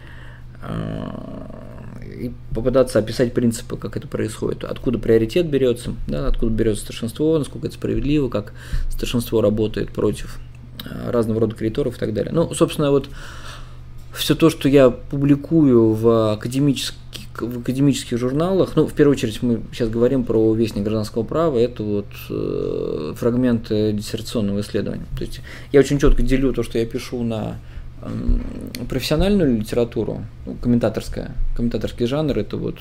и попытаться описать принципы, как это происходит, откуда приоритет берется, да, откуда берется старшинство, насколько это справедливо, как старшинство работает против э, разного рода кредиторов и так далее. Ну, собственно, вот все то, что я публикую в академических, в академических журналах, ну, в первую очередь мы сейчас говорим про вестник гражданского права, это вот э, фрагменты диссертационного исследования. То есть я очень четко делю то, что я пишу на профессиональную литературу, ну, комментаторская, комментаторский жанр, это вот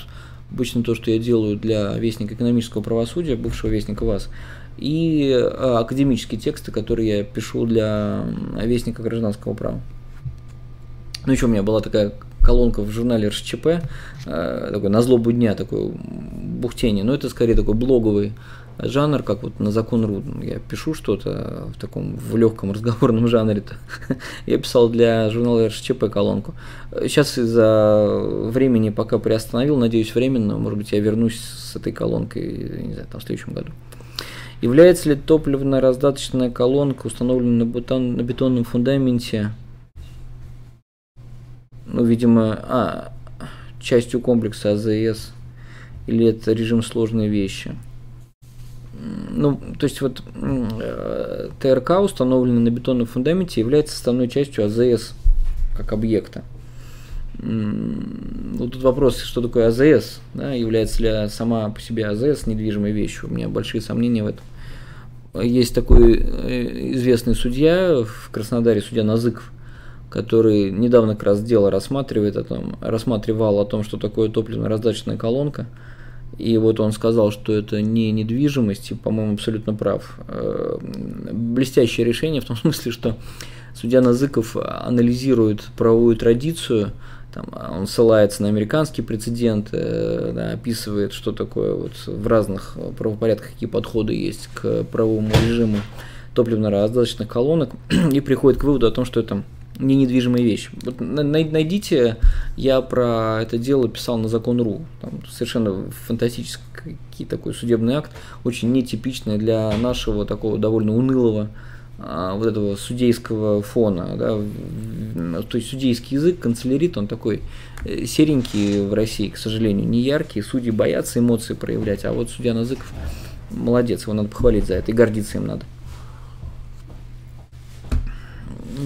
обычно то, что я делаю для Вестника экономического правосудия, бывшего Вестника ВАЗ, и а, академические тексты, которые я пишу для Вестника гражданского права. Ну, еще у меня была такая колонка в журнале РШЧП, э, такой на злобу дня, такое бухтение, но это скорее такой блоговый жанр, как вот на закон.ру я пишу что-то в таком в легком <laughs> разговорном жанре. -то. <laughs> я писал для журнала РШЧП колонку. Сейчас из-за времени пока приостановил, надеюсь, временно, может быть, я вернусь с этой колонкой, не знаю, там, в следующем году. Является ли топливно-раздаточная колонка, установленная на, бетон, на бетонном фундаменте, ну, видимо, а, частью комплекса АЗС, или это режим сложные вещи – ну, то есть вот э, ТРК, установленный на бетонном фундаменте, является составной частью АЗС как объекта. Ну, тут вопрос, что такое АЗС, да, является ли сама по себе АЗС недвижимой вещью. У меня большие сомнения в этом. Есть такой э, известный судья в Краснодаре, судья Назыков, который недавно как раз дело рассматривает о том, рассматривал о том, что такое топливно-раздаточная колонка – И вот он сказал, что это не недвижимость, и, по-моему, абсолютно прав. Э, блестящее решение в том <laughs> смысле, что судья Назыков анализирует правовую традицию, там, он ссылается на американский прецедент, э, да, описывает, что такое вот в разных правопорядках, какие подходы есть к правовому режиму топливно-раздаточных колонок, <clears throat> и приходит к выводу о том, что это не недвижимая вещь. Вот найдите, я про это дело писал на закон.ру. Там совершенно фантастический такой судебный акт, очень нетипичный для нашего такого довольно унылого а, вот этого судейского фона, да, то есть судейский язык, канцелярит, он такой э, серенький в России, к сожалению, не яркий, судьи боятся эмоции проявлять, а вот судья Назыков молодец, его надо похвалить за это и гордиться им надо.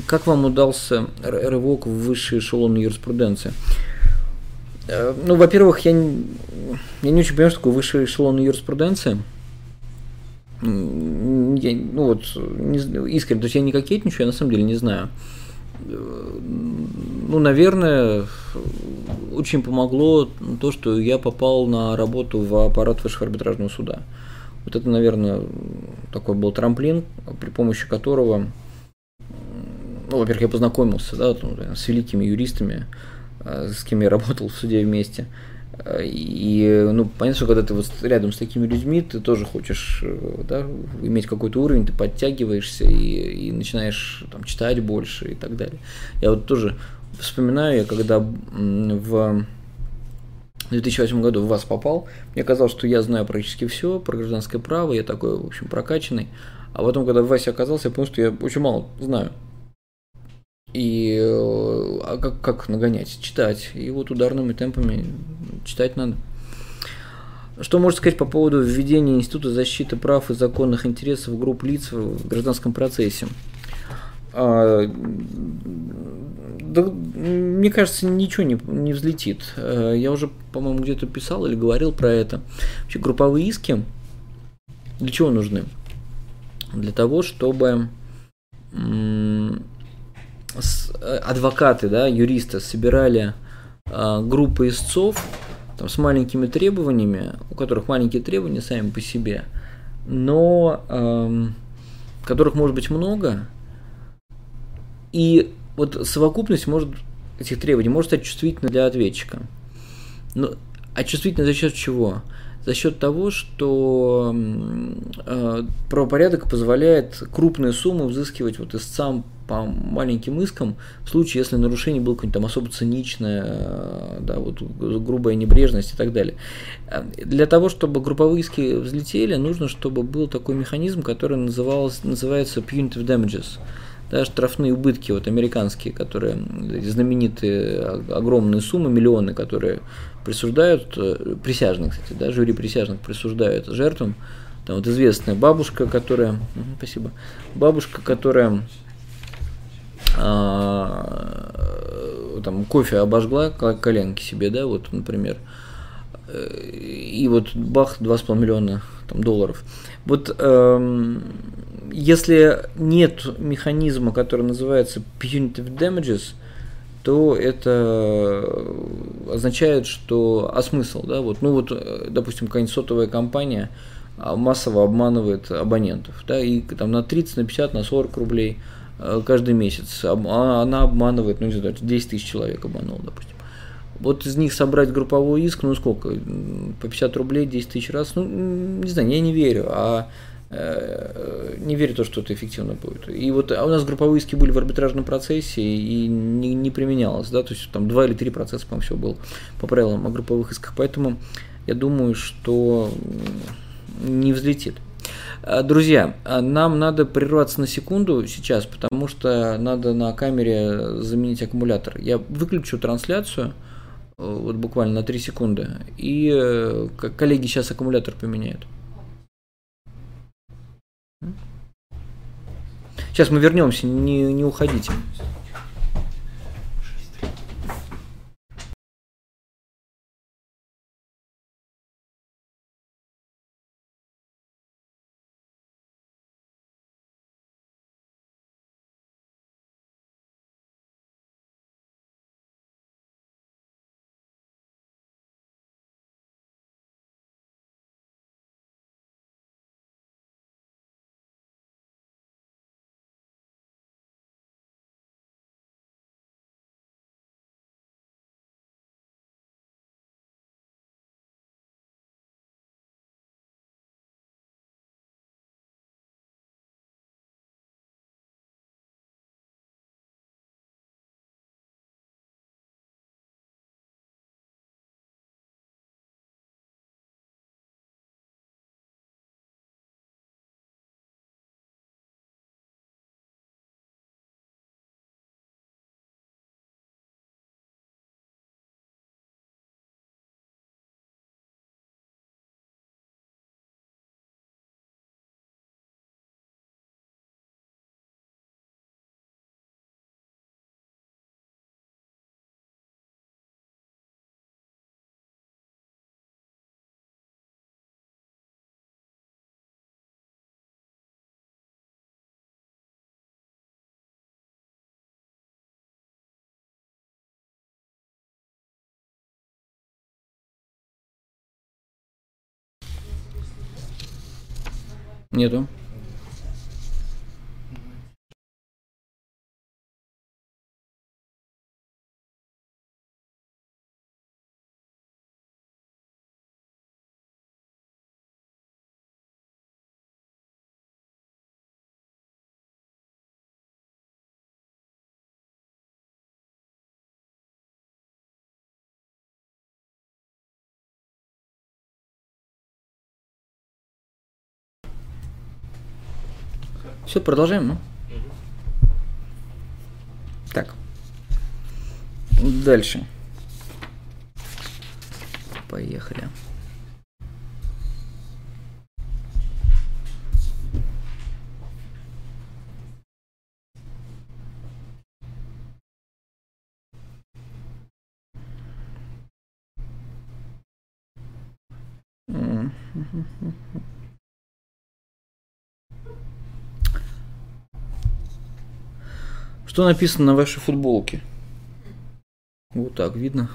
Как вам удался рывок в высшие эшелоны юриспруденции? Э, ну, во-первых, я не, я не очень понимаю, что такое высшие эшелоны юриспруденции. Я, ну вот, не, искренне, то есть я не кокетничаю, я на самом деле не знаю. Э, ну, наверное, очень помогло то, что я попал на работу в аппарат высшего арбитражного суда. Вот это, наверное, такой был трамплин, при помощи которого ну, во-первых, я познакомился да, с великими юристами, э, с кем я работал в суде вместе. И, ну, понятно, что когда ты вот рядом с такими людьми, ты тоже хочешь э, да, иметь какой-то уровень, ты подтягиваешься и, и начинаешь там, читать больше и так далее. Я вот тоже вспоминаю, я когда в 2008 году в вас попал, мне казалось, что я знаю практически все про гражданское право, я такой, в общем, прокачанный. А потом, когда в Васе оказался, я понял, что я очень мало знаю. И э, а как, как нагонять? Читать. И вот ударными темпами читать надо. Что можно сказать по поводу введения Института защиты прав и законных интересов групп лиц в гражданском процессе? А, да, мне кажется, ничего не, не взлетит. Э, я уже, по-моему, где-то писал или говорил про это. Вообще, групповые иски для чего нужны? Для того, чтобы адвокаты, да, юристы собирали э, группы истцов там, с маленькими требованиями, у которых маленькие требования сами по себе, но э, которых может быть много, и вот совокупность может этих требований может стать чувствительной для ответчика. Но, а чувствительной за счет чего? За счет того, что э, правопорядок позволяет крупные суммы взыскивать вот истцам по маленьким искам, в случае, если нарушение было какое-нибудь там особо циничное, э, да, вот грубая небрежность и так далее. Э, для того, чтобы групповые иски взлетели, нужно, чтобы был такой механизм, который назывался, называется punitive damages. Да, штрафные убытки вот американские, которые знаменитые огромные суммы, миллионы, которые присуждают, э, присяжные, кстати, да, жюри присяжных присуждают жертвам. Там вот известная бабушка, которая, спасибо, бабушка, которая а, там кофе обожгла коленки себе, да, вот, например, и вот бах, 2,5 миллиона там, долларов. Вот эм, если нет механизма, который называется punitive damages, то это означает, что а смысл, да, вот, ну вот, допустим, какая-нибудь сотовая компания массово обманывает абонентов, да, и там на 30, на 50, на 40 рублей – каждый месяц. А она обманывает, ну не знаю, 10 тысяч человек обманула, допустим. Вот из них собрать групповой иск, ну сколько, по 50 рублей 10 тысяч раз, ну не знаю, я не верю, а э, не верю в то, что это эффективно будет. И вот а у нас групповые иски были в арбитражном процессе и не, не применялось, да, то есть там 2 или 3 процесса, по-моему, все было по правилам о групповых исках, поэтому я думаю, что не взлетит. Э, друзья, э, нам надо прерваться на секунду сейчас, потому что надо на камере заменить аккумулятор. Я выключу трансляцию, э, вот буквально на 3 секунды, и коллеги сейчас аккумулятор поменяют. Сейчас мы вернемся, не, не уходите. Нету. Все, продолжаем, ну? Так. Дальше. Поехали. Что написано на вашей футболке? Вот так видно.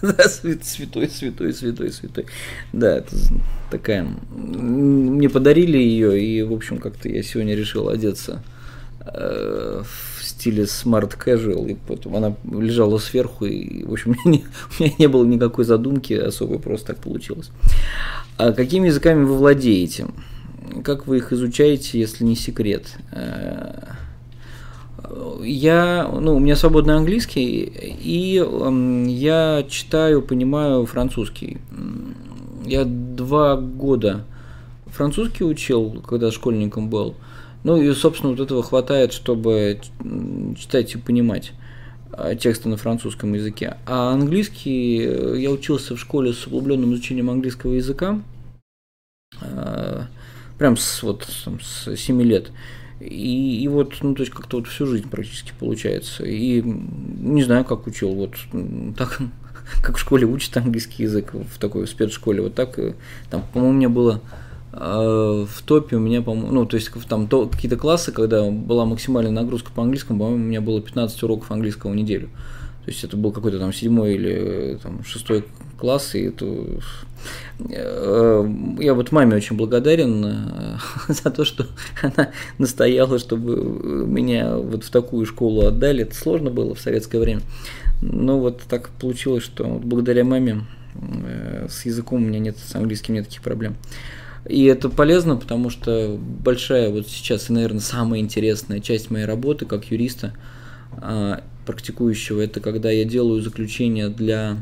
<laughs> святой, святой, святой, святой. Да, это такая... Мне подарили ее, и, в общем, как-то я сегодня решил одеться э, в стиле smart casual, и потом она лежала сверху, и, в общем, <laughs> у меня, не, у меня не было никакой задумки особой, просто так получилось. А какими языками вы владеете? Как вы их изучаете, если не секрет? Я, ну, у меня свободный английский, и э, я читаю, понимаю французский. Я два года французский учил, когда школьником был. Ну и, собственно, вот этого хватает, чтобы читать и понимать а, тексты на французском языке. А английский э, я учился в школе с углубленным изучением английского языка, а, прям с, вот, с 7 лет. И, и вот, ну, то есть как-то вот всю жизнь практически получается. И не знаю, как учил, вот так, <laughs> как в школе учат английский язык, в такой спецшколе, вот так, там, по-моему, у меня было э, в топе у меня, по-моему, ну, то есть там то, какие-то классы, когда была максимальная нагрузка по английскому, по-моему, у меня было 15 уроков английского в неделю. То есть это был какой-то там седьмой или там, шестой класс, и это... Э, я вот маме очень благодарен э, <laughs> за то, что она настояла, чтобы меня вот в такую школу отдали. Это сложно было в советское время. Но вот так получилось, что благодаря маме э, с языком у меня нет, с английским нет таких проблем. И это полезно, потому что большая вот сейчас, наверное, самая интересная часть моей работы как юриста практикующего, это когда я делаю заключение для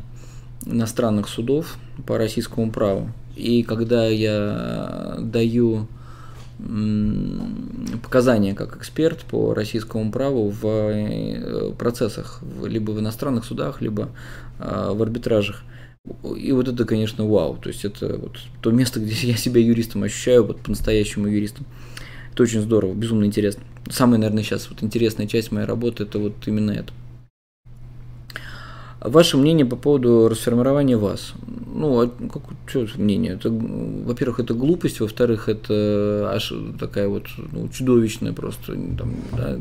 иностранных судов по российскому праву. И когда я даю показания как эксперт по российскому праву в э, процессах, либо в иностранных судах, либо а, в арбитражах. И вот это, конечно, вау. То есть это вот то место, где я себя юристом ощущаю, вот по-настоящему юристом. Это очень здорово, безумно интересно. Самая, наверное, сейчас вот интересная часть моей работы это вот именно это. Ваше мнение по поводу расформирования вас? Ну, а как, что мнение? Это, во-первых, это глупость, во-вторых, это аж такая вот ну, чудовищная просто, там, да,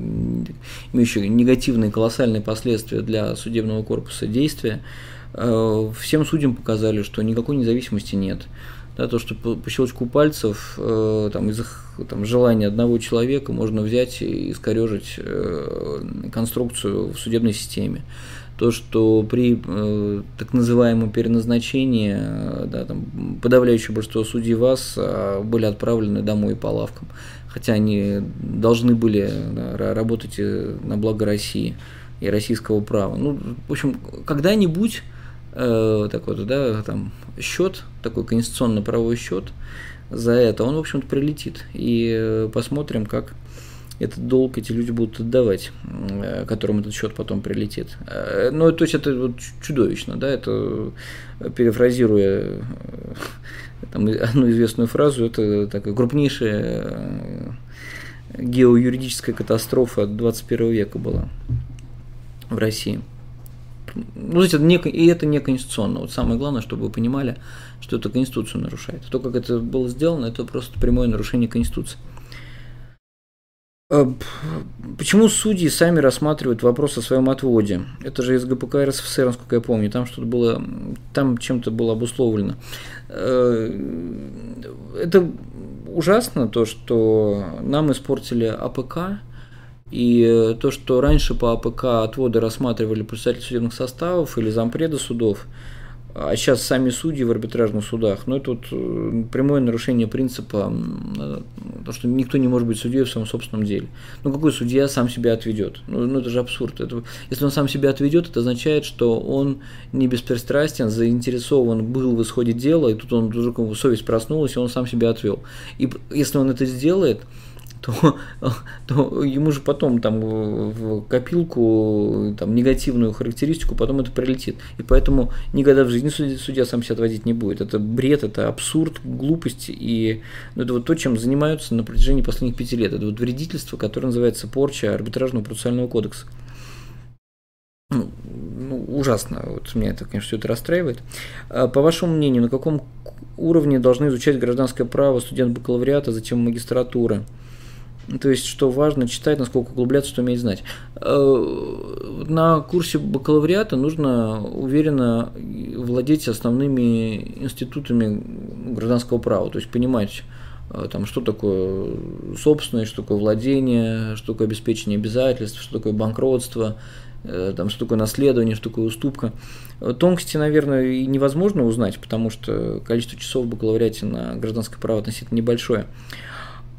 имеющая негативные колоссальные последствия для судебного корпуса действия. Э, всем судьям показали, что никакой независимости нет. Да, то, что по, по щелчку пальцев э, там, из там, желания одного человека можно взять и искорежить э, конструкцию в судебной системе то, что при э, так называемом переназначении э, да, там, подавляющее большинство судей ВАС э, были отправлены домой по лавкам, хотя они должны были да, работать э, на благо России и российского права. Ну, в общем, когда-нибудь э, так вот, да, там счет, такой конституционно-правовой счет за это, он, в общем-то, прилетит. И э, посмотрим, как этот долг эти люди будут отдавать, э, которым этот счет потом прилетит. Э, ну, то есть это вот чудовищно, да, это перефразируя э, там, одну известную фразу, это такая крупнейшая геоюридическая катастрофа 21 века была в России. Ну, это не, и это не конституционно. Вот самое главное, чтобы вы понимали, что это Конституцию нарушает. То, как это было сделано, это просто прямое нарушение Конституции. А, почему судьи сами рассматривают вопрос о своем отводе? Это же из ГПК РСФСР, насколько я помню, там что-то было, там чем-то было обусловлено. Э, это ужасно то, что нам испортили АПК, и то, что раньше по АПК отводы рассматривали представители судебных составов или зампреда судов, а сейчас сами судьи в арбитражных судах, ну это вот э, прямое нарушение принципа, то, что никто не может быть судьей в своем собственном деле. Ну какой судья сам себя отведет? Ну, ну это же абсурд. Это, если он сам себя отведет, это означает, что он не беспристрастен, заинтересован был в исходе дела, и тут он вдруг совесть проснулась, и он сам себя отвел. И если он это сделает, <laughs> то, то ему же потом там в копилку там, негативную характеристику потом это прилетит. И поэтому никогда в жизни судья, судья сам себя отводить не будет. Это бред, это абсурд, глупость. И ну, это вот то, чем занимаются на протяжении последних пяти лет. Это вот вредительство, которое называется порча арбитражного процессуального кодекса. Ну, ну, ужасно. Вот меня это, конечно, все это расстраивает. А, по вашему мнению, на каком уровне должны изучать гражданское право студент бакалавриата, затем магистратура? То есть, что важно читать, насколько углубляться, что уметь знать. Э, на курсе бакалавриата нужно уверенно владеть основными институтами гражданского права, то есть понимать, э, там, что такое собственность, что такое владение, что такое обеспечение обязательств, что такое банкротство, э, там, что такое наследование, что такое уступка. Тонкости, наверное, и невозможно узнать, потому что количество часов в бакалавриате на гражданское право относительно небольшое.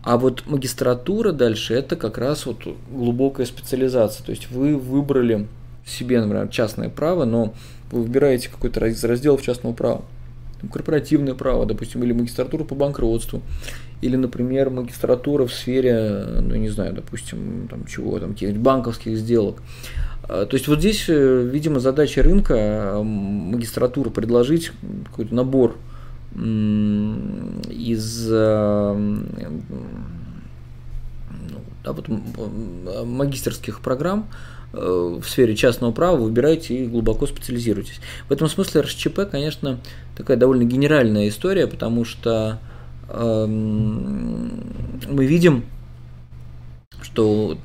А вот магистратура дальше это как раз вот глубокая специализация. То есть вы выбрали себе, например, частное право, но вы выбираете какой-то из разделов частного права. Корпоративное право, допустим, или магистратура по банкротству, или, например, магистратура в сфере, ну, не знаю, допустим, там чего, там, каких-нибудь банковских сделок. А, то есть вот здесь, э, видимо, задача рынка а, магистратуры предложить какой-то набор из э, ну, да, вот, магистерских программ э, в сфере частного права выбирайте и глубоко специализируйтесь. В этом смысле РСЧП, конечно, такая довольно генеральная история, потому что э, мы видим, что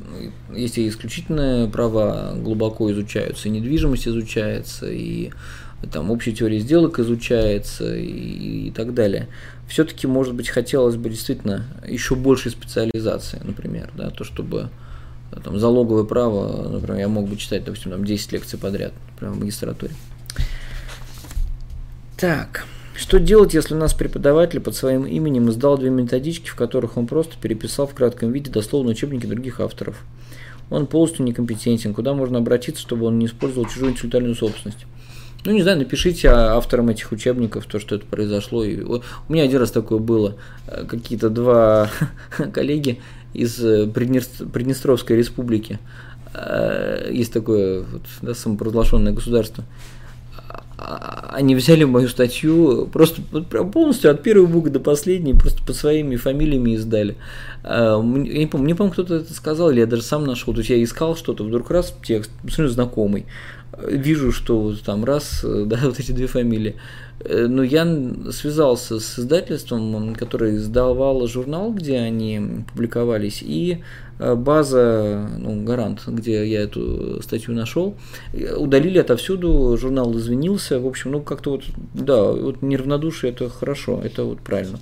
если исключительное право глубоко изучаются, и недвижимость изучается, и там общая теория сделок изучается и, и так далее. Все-таки, может быть, хотелось бы действительно еще большей специализации, например, да, то, чтобы там, залоговое право, например, я мог бы читать, допустим, там 10 лекций подряд, прямо в магистратуре. Так, что делать, если у нас преподаватель под своим именем издал две методички, в которых он просто переписал в кратком виде дословно учебники других авторов? Он полностью некомпетентен. Куда можно обратиться, чтобы он не использовал чужую интеллектуальную собственность? Ну, не знаю, напишите авторам этих учебников то, что это произошло. И у меня один раз такое было. Э, какие-то два <laughs> коллеги из э, Приднестровской республики. Э, есть такое вот, да, самопровозглашенное государство. А, они взяли мою статью просто полностью от первой буквы до последней, просто под своими фамилиями издали. Я не помню, не помню, кто-то это сказал, или я даже сам нашел. То есть я искал что-то, вдруг раз текст, абсолютно знакомый вижу, что вот там раз, <laughs> да, вот эти две фамилии. Э, но я связался с издательством, которое издавало журнал, где они публиковались, и э, база, ну, гарант, где я эту статью нашел, удалили отовсюду, журнал извинился, в общем, ну, как-то вот, да, вот неравнодушие это хорошо, это вот правильно.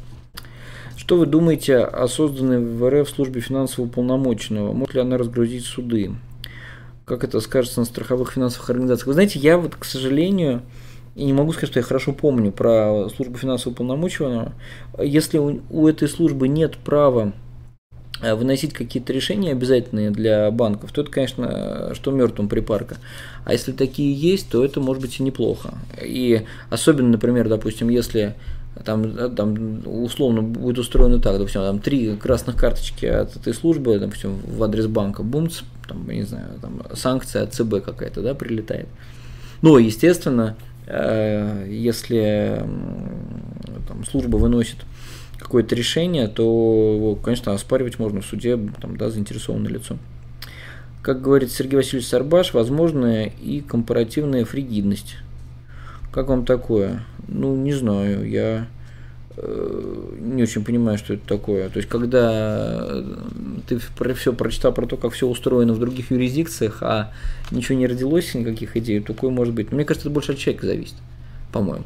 Что вы думаете о созданной в РФ службе финансового полномоченного? Может ли она разгрузить суды? Как это скажется на страховых финансовых организациях. Вы знаете, я вот, к сожалению, и не могу сказать, что я хорошо помню про службу финансового полномоченного. Если у, у этой службы нет права э, выносить какие-то решения обязательные для банков, то это, конечно, что мертвым припарка. А если такие есть, то это может быть и неплохо. И особенно, например, допустим, если там, там условно будет устроено так, допустим, там три красных карточки от этой службы, допустим, в адрес банка, бумц, там, я не знаю, там санкция от ЦБ какая-то, да, прилетает. Но, естественно, э, если там, служба выносит какое-то решение, то конечно, оспаривать можно в суде, там, да, заинтересованное лицо. Как говорит Сергей Васильевич Сарбаш, возможная и компаративная фригидность. Как вам такое? Ну, не знаю, я э, не очень понимаю, что это такое. То есть, когда ты про все прочитал про то, как все устроено в других юрисдикциях, а ничего не родилось, никаких идей, такое может быть. Мне кажется, это больше от человека зависит, по-моему.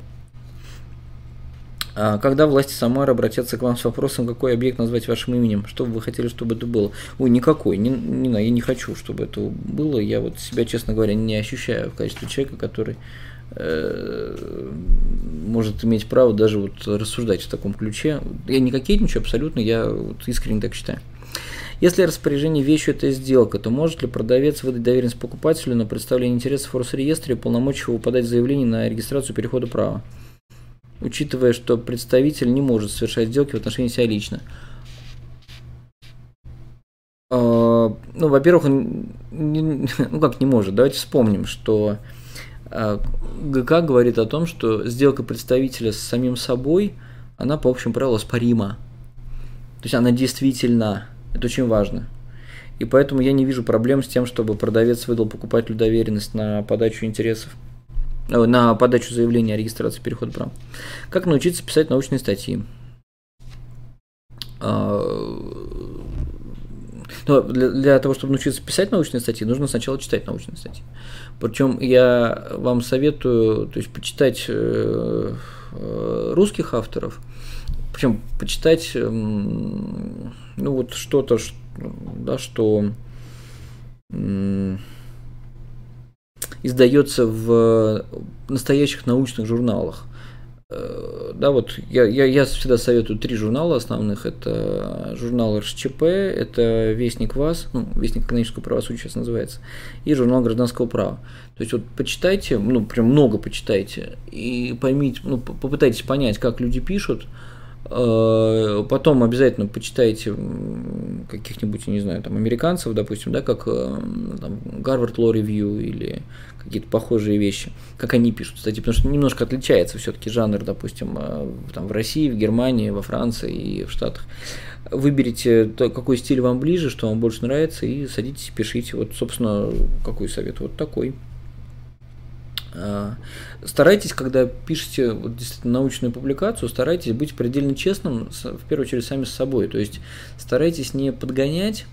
А когда власти Самары обратятся к вам с вопросом, какой объект назвать вашим именем, что бы вы хотели, чтобы это было? Ой, никакой, не, не, я не хочу, чтобы это было. Я вот себя, честно говоря, не ощущаю в качестве человека, который э, может иметь право даже вот рассуждать в таком ключе. Я не кокетничаю абсолютно, я вот искренне так считаю. Если распоряжение вещью это сделка, то может ли продавец выдать доверенность покупателю на представление интересов в Росреестре и полномочия его подать заявление на регистрацию перехода права? учитывая, что представитель не может совершать сделки в отношении себя лично. А, ну, во-первых, он не, <laughs> ну как не может. Давайте вспомним, что ГК говорит о том, что сделка представителя с самим собой, она по общему правилу спорима. То есть она действительно. Это очень важно. И поэтому я не вижу проблем с тем, чтобы продавец выдал покупателю доверенность на подачу интересов Э, на подачу заявления о регистрации перехода прав. Как научиться писать научные статьи? Но для, для того, чтобы научиться писать научные статьи, нужно сначала читать научные статьи. Причем я вам советую, то есть почитать э, э, русских авторов, причем почитать, ну вот что-то, да, что издается в настоящих научных журналах. Э, да, вот я, я, я всегда советую три журнала основных. Это журнал РСЧП, это Вестник ВАЗ, ну, Вестник экономического правосудия сейчас называется, и журнал гражданского права. То есть вот почитайте, ну, прям много почитайте, и поймите, ну, попытайтесь понять, как люди пишут, потом обязательно почитайте каких-нибудь, не знаю, там, американцев, допустим, да, как э, там, Harvard Law Review или какие-то похожие вещи, как они пишут, кстати, потому что немножко отличается все-таки жанр, допустим, э, там, в России, в Германии, во Франции и в Штатах. Выберите, то, какой стиль вам ближе, что вам больше нравится, и садитесь, пишите. Вот, собственно, какой совет? Вот такой. А, старайтесь, когда пишете вот, действительно научную публикацию, старайтесь быть предельно честным, в первую очередь, сами с собой. То есть старайтесь не подгонять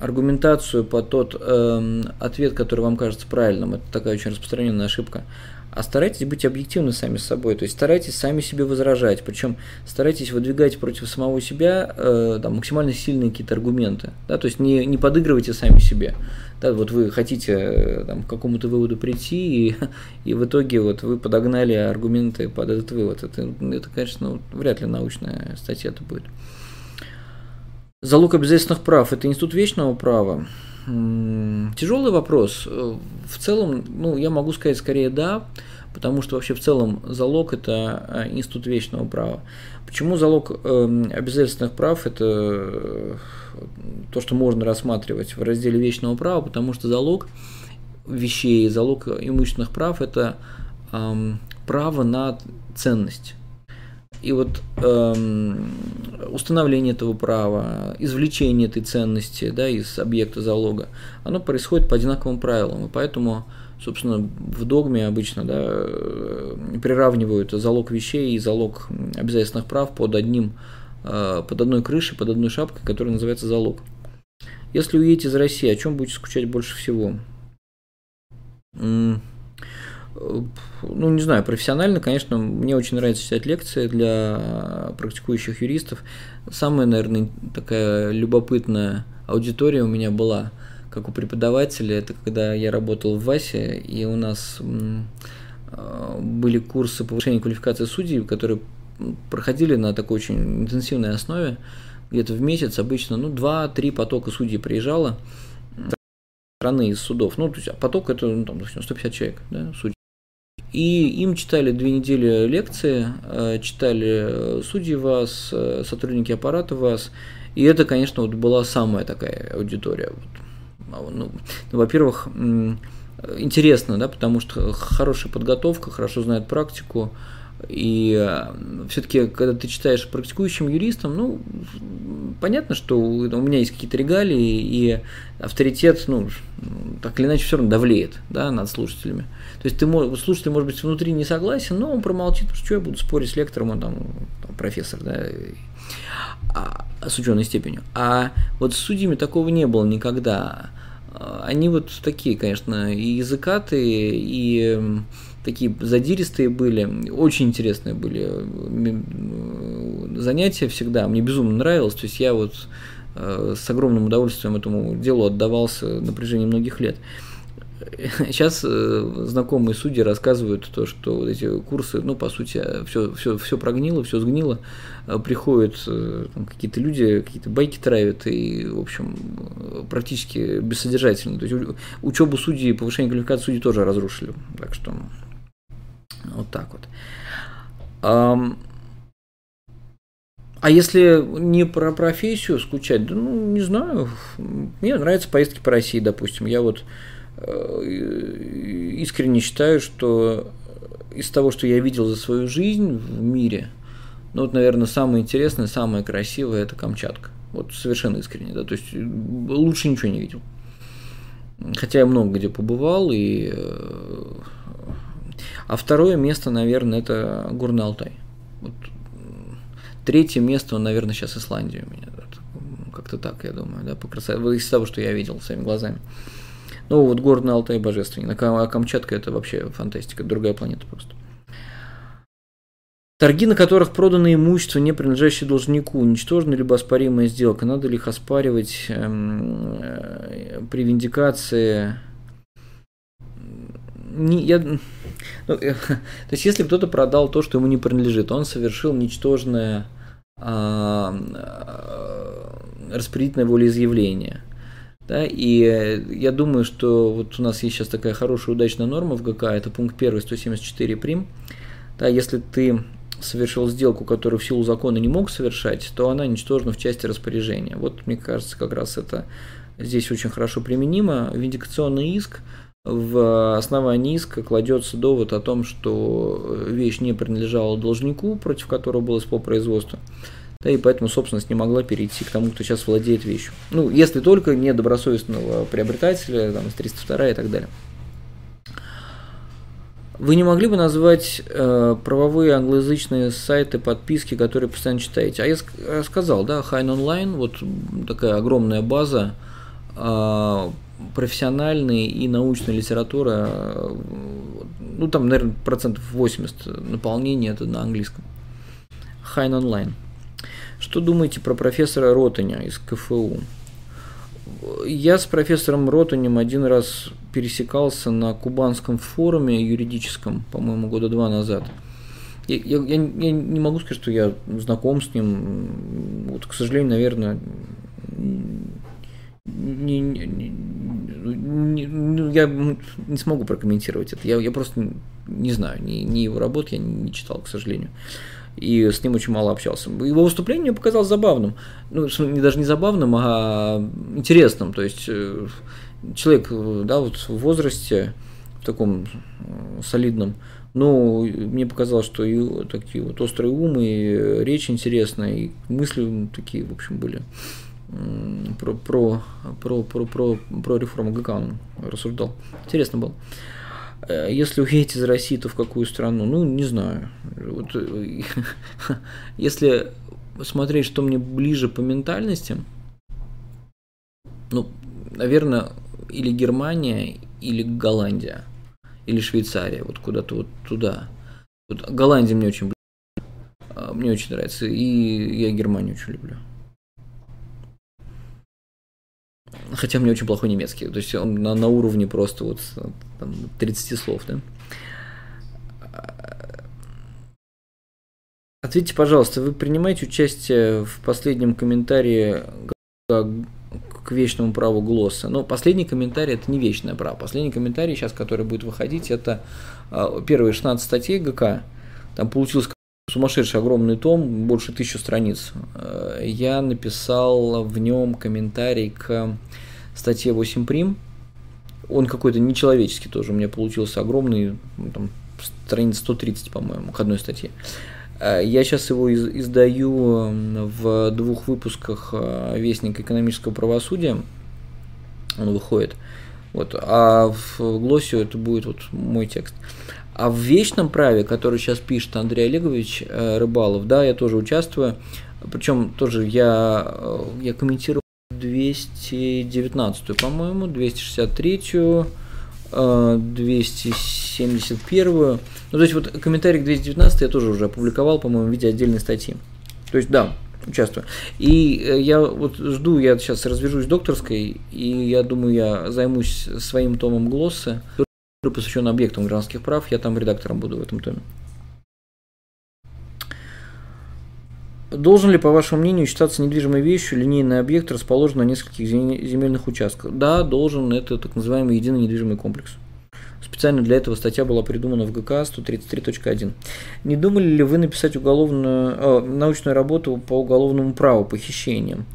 аргументацию по тот э, ответ, который вам кажется правильным. Это такая очень распространенная ошибка. А старайтесь быть объективны сами с собой, то есть старайтесь сами себе возражать, причем старайтесь выдвигать против самого себя э, там, максимально сильные какие-то аргументы, да, то есть не, не подыгрывайте сами себе, да, вот вы хотите э, там, к какому-то выводу прийти, и, <laughs> и в итоге вот вы подогнали аргументы под этот вывод, это, это конечно, ну, вряд ли научная статья это будет. Залог обязательных прав – это институт вечного права. Тяжелый вопрос. В целом, ну, я могу сказать скорее да, потому что вообще в целом залог – это а, институт вечного права. Почему залог эм, обязательных прав – это э, то, что можно рассматривать в разделе вечного права, потому что залог вещей, залог имущественных прав – это эм, право на ценность. И вот эм, установление этого права, извлечение этой ценности да, из объекта залога, оно происходит по одинаковым правилам. И поэтому, собственно, в догме обычно да, э, приравнивают залог вещей и залог обязательных прав под, одним, под одной крышей, под одной шапкой, которая называется залог. Если уедете из России, о чем будете скучать больше всего? ну, не знаю, профессионально, конечно, мне очень нравится читать лекции для практикующих юристов. Самая, наверное, такая любопытная аудитория у меня была, как у преподавателя, это когда я работал в ВАСе, и у нас а, были курсы повышения квалификации судей, которые проходили на такой очень интенсивной основе, где-то в месяц обычно, ну, 2-3 потока судей приезжало, страны из судов. Ну, то есть, а поток это ну, там, 150 человек, да, судей. И им читали две недели лекции, э, читали судьи ВАС, э, сотрудники аппарата ВАС. И это, конечно, вот была самая такая аудитория. Вот. Ну, ну, во-первых, интересно, да, потому что хорошая подготовка, хорошо знают практику, и э, все-таки, когда ты читаешь практикующим юристам, ну, понятно, что у меня есть какие-то регалии, и авторитет, ну, так или иначе, все равно давлеет, да, над слушателями. То есть ты, слушатель, может быть, внутри не согласен, но он промолчит, потому что я буду спорить с лектором, он там, там профессор, да, а, с ученой степенью. А вот с судьями такого не было никогда. они вот такие, конечно, и языкатые, и такие задиристые были, очень интересные были занятия всегда, мне безумно нравилось, то есть я вот э, с огромным удовольствием этому делу отдавался на протяжении многих лет. <laughs> Сейчас э, знакомые судьи рассказывают то, что вот эти курсы, ну, по сути, все, все, все прогнило, все сгнило, э, приходят какие-то люди, какие-то байки травят, и, в общем, практически бессодержательно. То есть учебу судей, повышение квалификации судей тоже разрушили. Так что вот так вот. А если не про профессию скучать, да, ну, не знаю. Мне нравятся поездки по России, допустим. Я вот э, искренне считаю, что из того, что я видел за свою жизнь в мире, ну вот, наверное, самое интересное, самое красивое – это Камчатка. Вот совершенно искренне, да, то есть лучше ничего не видел. Хотя я много где побывал, и э, а второе место, наверное, это Горный. Вот. Третье место, наверное, сейчас Исландия у меня. Как-то так, я думаю, да, по красоте. Из того, что я видел своими глазами. Ну, вот Горный Алтай божественный. А Камчатка это вообще фантастика, другая планета просто. Торги, на которых продано имущество, не принадлежащее должнику, уничтожена либо оспоримая сделка, надо ли их оспаривать эм, э, при виндикации? Не, я, ну, э, <laughs> то есть, если кто-то продал то, что ему не принадлежит, он совершил ничтожное а, а, распределительное волеизъявление. Да, и я думаю, что вот у нас есть сейчас такая хорошая удачная норма в ГК, это пункт 1 174 прим. Да, если ты совершил сделку, которую в силу закона не мог совершать, то она ничтожна в части распоряжения. Вот, мне кажется, как раз это здесь очень хорошо применимо. Виндикационный иск – в основании иска кладется довод о том, что вещь не принадлежала должнику, против которого было СПО производства, да, и поэтому собственность не могла перейти к тому, кто сейчас владеет вещью. Ну, если только не добросовестного приобретателя, там, из 302 и так далее. Вы не могли бы назвать э, правовые англоязычные сайты подписки, которые постоянно читаете? А я, я сказал, да, High Online, вот такая огромная база э, профессиональная и научная литература, ну там, наверное, процентов 80 наполнения это на английском. Хайн онлайн. Что думаете про профессора Ротаня из КФУ? Я с профессором Ротанем один раз пересекался на кубанском форуме юридическом, по-моему, года два назад. Я, я, я не могу сказать, что я знаком с ним. Вот, к сожалению, наверное, не, не, не, ну, я не смогу прокомментировать это. Я, я просто не знаю, ни, ни его работ я не читал, к сожалению. И с ним очень мало общался. Его выступление мне показалось забавным. Ну, не даже не забавным, а интересным. То есть э, человек да, вот в возрасте, в таком э, солидном, но мне показалось, что и такие вот острые умы, и речь интересная, и мысли такие, в общем, были про, про, про, про, про, про реформу ГК он рассуждал. Интересно было. Э, если уедете из России, то в какую страну? Ну, не знаю. Вот, э, <laughs> если смотреть, что мне ближе по ментальности, ну, наверное, или Германия, или Голландия, или Швейцария, вот куда-то вот туда. Вот Голландия мне очень а, мне очень нравится, и я Германию очень люблю. Хотя у меня очень плохой немецкий. То есть он на, на уровне просто вот там, 30 слов, да. Ответьте, пожалуйста, вы принимаете участие в последнем комментарии к вечному праву Глосса? Но последний комментарий это не вечное право. Последний комментарий сейчас, который будет выходить, это а, первые 16 статей ГК. Там получился сумасшедший огромный том, больше тысячи страниц. Э, я написал в нем комментарий к статье 8 прим. Он какой-то нечеловеческий тоже у меня получился огромный, там, страниц 130, по-моему, к одной статье. Э, я сейчас его издаю в двух выпусках э, Вестника экономического правосудия. Он выходит. Вот, а в Глоссе это будет вот мой текст. А в вечном праве, который сейчас пишет Андрей Олегович э, Рыбалов, да, я тоже участвую. Причем тоже я, э, я комментирую две 219, по-моему, 263, 271. Ну, то есть вот комментарий к 219 я тоже уже опубликовал, по-моему, в виде отдельной статьи. То есть, да, участвую. И э, я вот жду, я сейчас развяжусь докторской, и я думаю, я займусь своим томом Глосса, который посвящен объектам гражданских прав, я там редактором буду в этом томе. Должен ли, по вашему мнению, считаться недвижимой вещью линейный объект, расположенный на нескольких земельных участках? Да, должен. Это так называемый единый недвижимый комплекс. Специально для этого статья была придумана в ГК 133.1. Не думали ли вы написать уголовную, э, научную работу по уголовному праву, похищениям?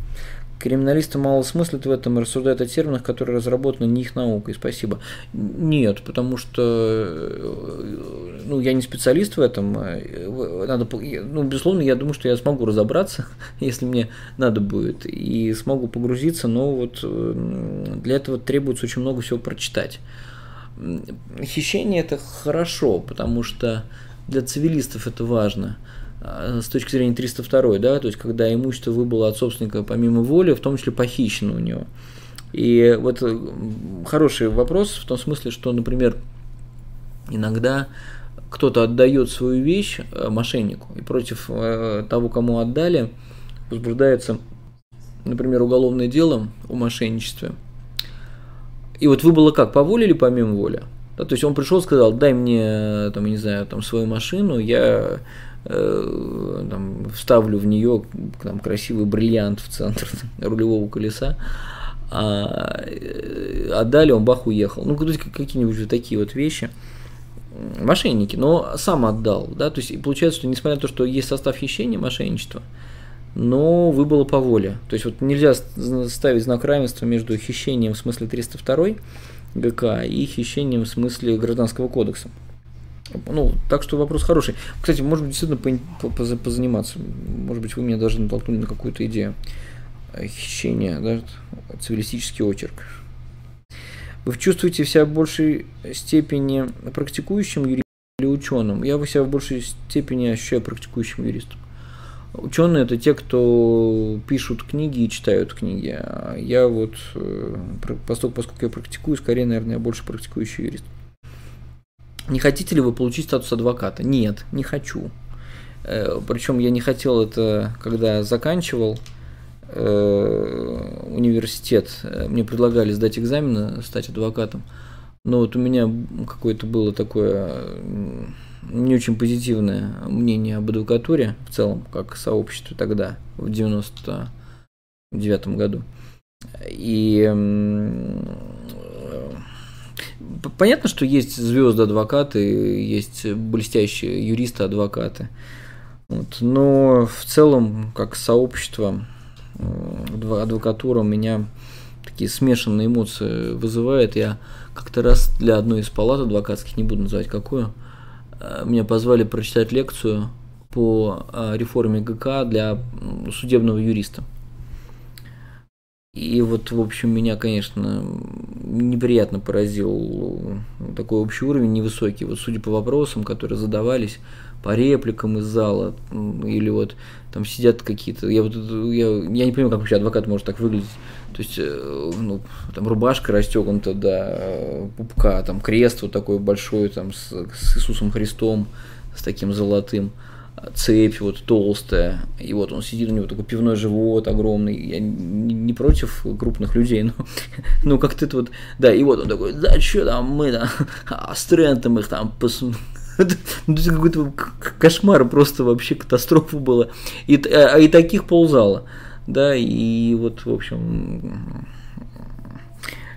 Криминалисты мало смыслят в этом и рассуждают о терминах, которые разработаны не их наукой. Спасибо. Нет, потому что э, ну, я не специалист в этом. Э, надо, ну, безусловно, я думаю, что я смогу разобраться, <laughs> если мне надо будет, и смогу погрузиться, но вот для этого требуется очень много всего прочитать. Хищение это хорошо, потому что для цивилистов это важно с точки зрения 302, да, то есть когда имущество выбыло от собственника помимо воли, в том числе похищено у него. И вот э, хороший вопрос в том смысле, что, например, иногда кто-то отдает свою вещь э, мошеннику, и против э, того, кому отдали, возбуждается, например, уголовное дело о мошенничестве – и вот выбыло как, по воле или помимо воли? Да, то есть он пришел сказал, дай мне, там, не знаю, там, свою машину, я э, там, вставлю в нее там, красивый бриллиант в центр <laughs> рулевого колеса, а, э, а далее он бах уехал. Ну, какие-нибудь вот такие вот вещи. Мошенники, но сам отдал, да, то есть получается, что несмотря на то, что есть состав хищения, мошенничества, но выбыло по воле. То есть вот нельзя ставить знак равенства между хищением в смысле 302 ГК и хищением в смысле Гражданского кодекса. Ну, так что вопрос хороший. Кстати, может быть, действительно позаниматься. Может быть, вы меня даже натолкнули на какую-то идею хищения, да, цивилистический очерк. Вы чувствуете себя в большей степени практикующим юристом или ученым? Я себя в большей степени ощущаю практикующим юристом. Ученые это те, кто пишут книги и читают книги. А я вот, э, поскольку я практикую, скорее, наверное, я больше практикующий юрист. Не хотите ли вы получить статус адвоката? Нет, не хочу. Э, Причем я не хотел это, когда заканчивал э, университет. Мне предлагали сдать экзамены, стать адвокатом. Но вот у меня какое-то было такое не очень позитивное мнение об адвокатуре в целом, как сообществе тогда, в 99 году. И понятно, что есть звезды адвокаты, есть блестящие юристы адвокаты. Вот. Но в целом, как сообщество, адвокатура у меня такие смешанные эмоции вызывает. Я как-то раз для одной из палат адвокатских, не буду называть какую, Э, меня позвали прочитать лекцию по э, реформе ГК для судебного юриста. И вот, в общем, меня, конечно, неприятно поразил такой общий уровень невысокий. Вот судя по вопросам, которые задавались, по репликам из зала, или вот там сидят какие-то. Я вот я, я не понимаю, как вообще адвокат может так выглядеть. То есть, э, ну, там рубашка расстегнута до пупка, там крест вот такой большой, там с, с Иисусом Христом, с таким золотым, цепь вот толстая, и вот он сидит, у него такой пивной живот огромный, я не, не против крупных людей, но, <laughs> ну, как-то это вот, да, и вот он такой, да, что там мы там, <laughs> а, с Трентом их там пос... <laughs> Ну, это какой-то кошмар, просто вообще катастрофа была. И, а, и таких ползало да, и вот, в общем,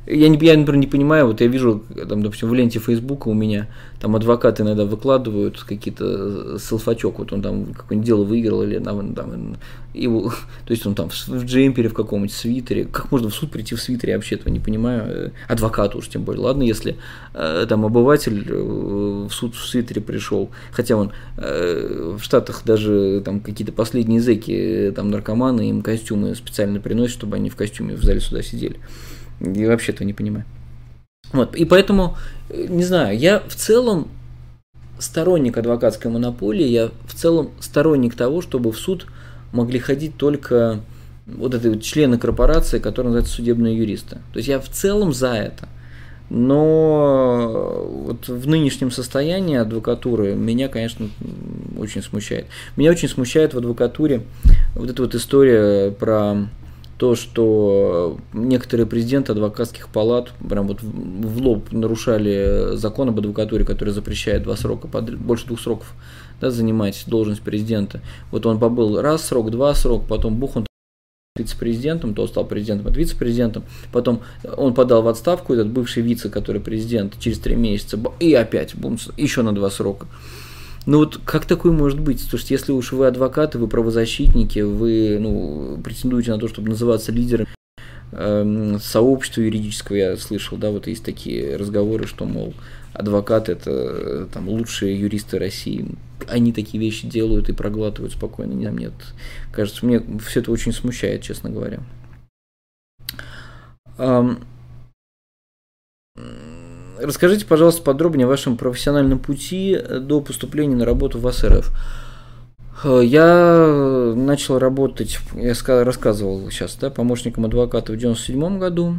я, не, я, например, не понимаю, вот я вижу, там, допустим, в ленте Фейсбука у меня, там адвокаты иногда выкладывают какие-то селфачок, вот он там какое-нибудь дело выиграл, или там, там его, <laughs> то есть он там в, джемпере в каком-нибудь свитере, как можно в суд прийти в свитере, я вообще этого не понимаю, адвокат уж тем более, ладно, если э, там обыватель э, в суд в свитере пришел, хотя он э, в Штатах даже там какие-то последние зэки, там наркоманы, им костюмы специально приносят, чтобы они в костюме в зале суда сидели. Я вообще этого не понимаю. Вот, и поэтому, не знаю, я в целом сторонник адвокатской монополии, я в целом сторонник того, чтобы в суд могли ходить только вот этой вот члены корпорации, которые называются судебные юристы. То есть я в целом за это. Но вот в нынешнем состоянии адвокатуры меня, конечно, очень смущает. Меня очень смущает в адвокатуре вот эта вот история про то, что некоторые президенты адвокатских палат прям вот в лоб нарушали закон об адвокатуре, который запрещает два срока, больше двух сроков да, занимать должность президента. Вот он побыл раз срок, два срок, потом бух он вице-президентом, то стал президентом, от вице-президентом. Потом он подал в отставку, этот бывший вице, который президент, через три месяца, и опять бумс, еще на два срока. Ну вот как такое может быть? Что если уж вы адвокаты, вы правозащитники, вы ну, претендуете на то, чтобы называться лидером э, сообщества юридического, я слышал, да, вот есть такие разговоры, что, мол, адвокаты это там лучшие юристы России. Они такие вещи делают и проглатывают спокойно. Нет, нет. Кажется, мне все это очень смущает, честно говоря. Расскажите, пожалуйста, подробнее о вашем профессиональном пути до поступления на работу в СРФ. Я начал работать, я рассказывал сейчас, да, помощником адвоката в 97 году.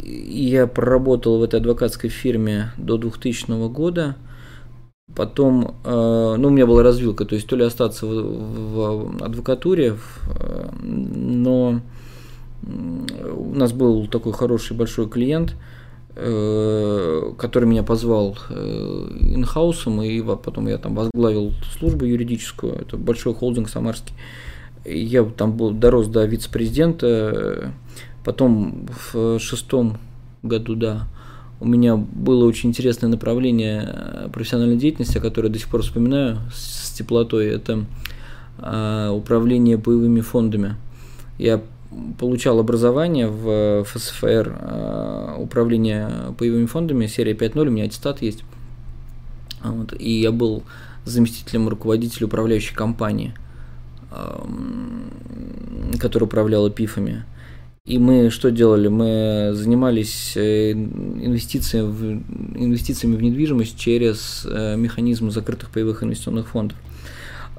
Я проработал в этой адвокатской фирме до 2000 года. Потом, э, ну, у меня была развилка, то есть то ли остаться в, в адвокатуре, э, но у нас был такой хороший большой клиент, э, который меня позвал инхаусом, и потом я там возглавил службу юридическую, это большой холдинг самарский. Я там был, дорос до вице-президента, потом в шестом году, да, у меня было очень интересное направление профессиональной деятельности, которое до сих пор вспоминаю с теплотой. Это управление боевыми фондами. Я получал образование в ФСФР, а, управление боевыми фондами, серия 5.0, у меня аттестат есть. Вот, и я был заместителем руководителя управляющей компании, которая управляла ПИФами. И мы что делали? Мы занимались э, инвестициями в, инвестициями в недвижимость через э, механизм закрытых паевых инвестиционных фондов.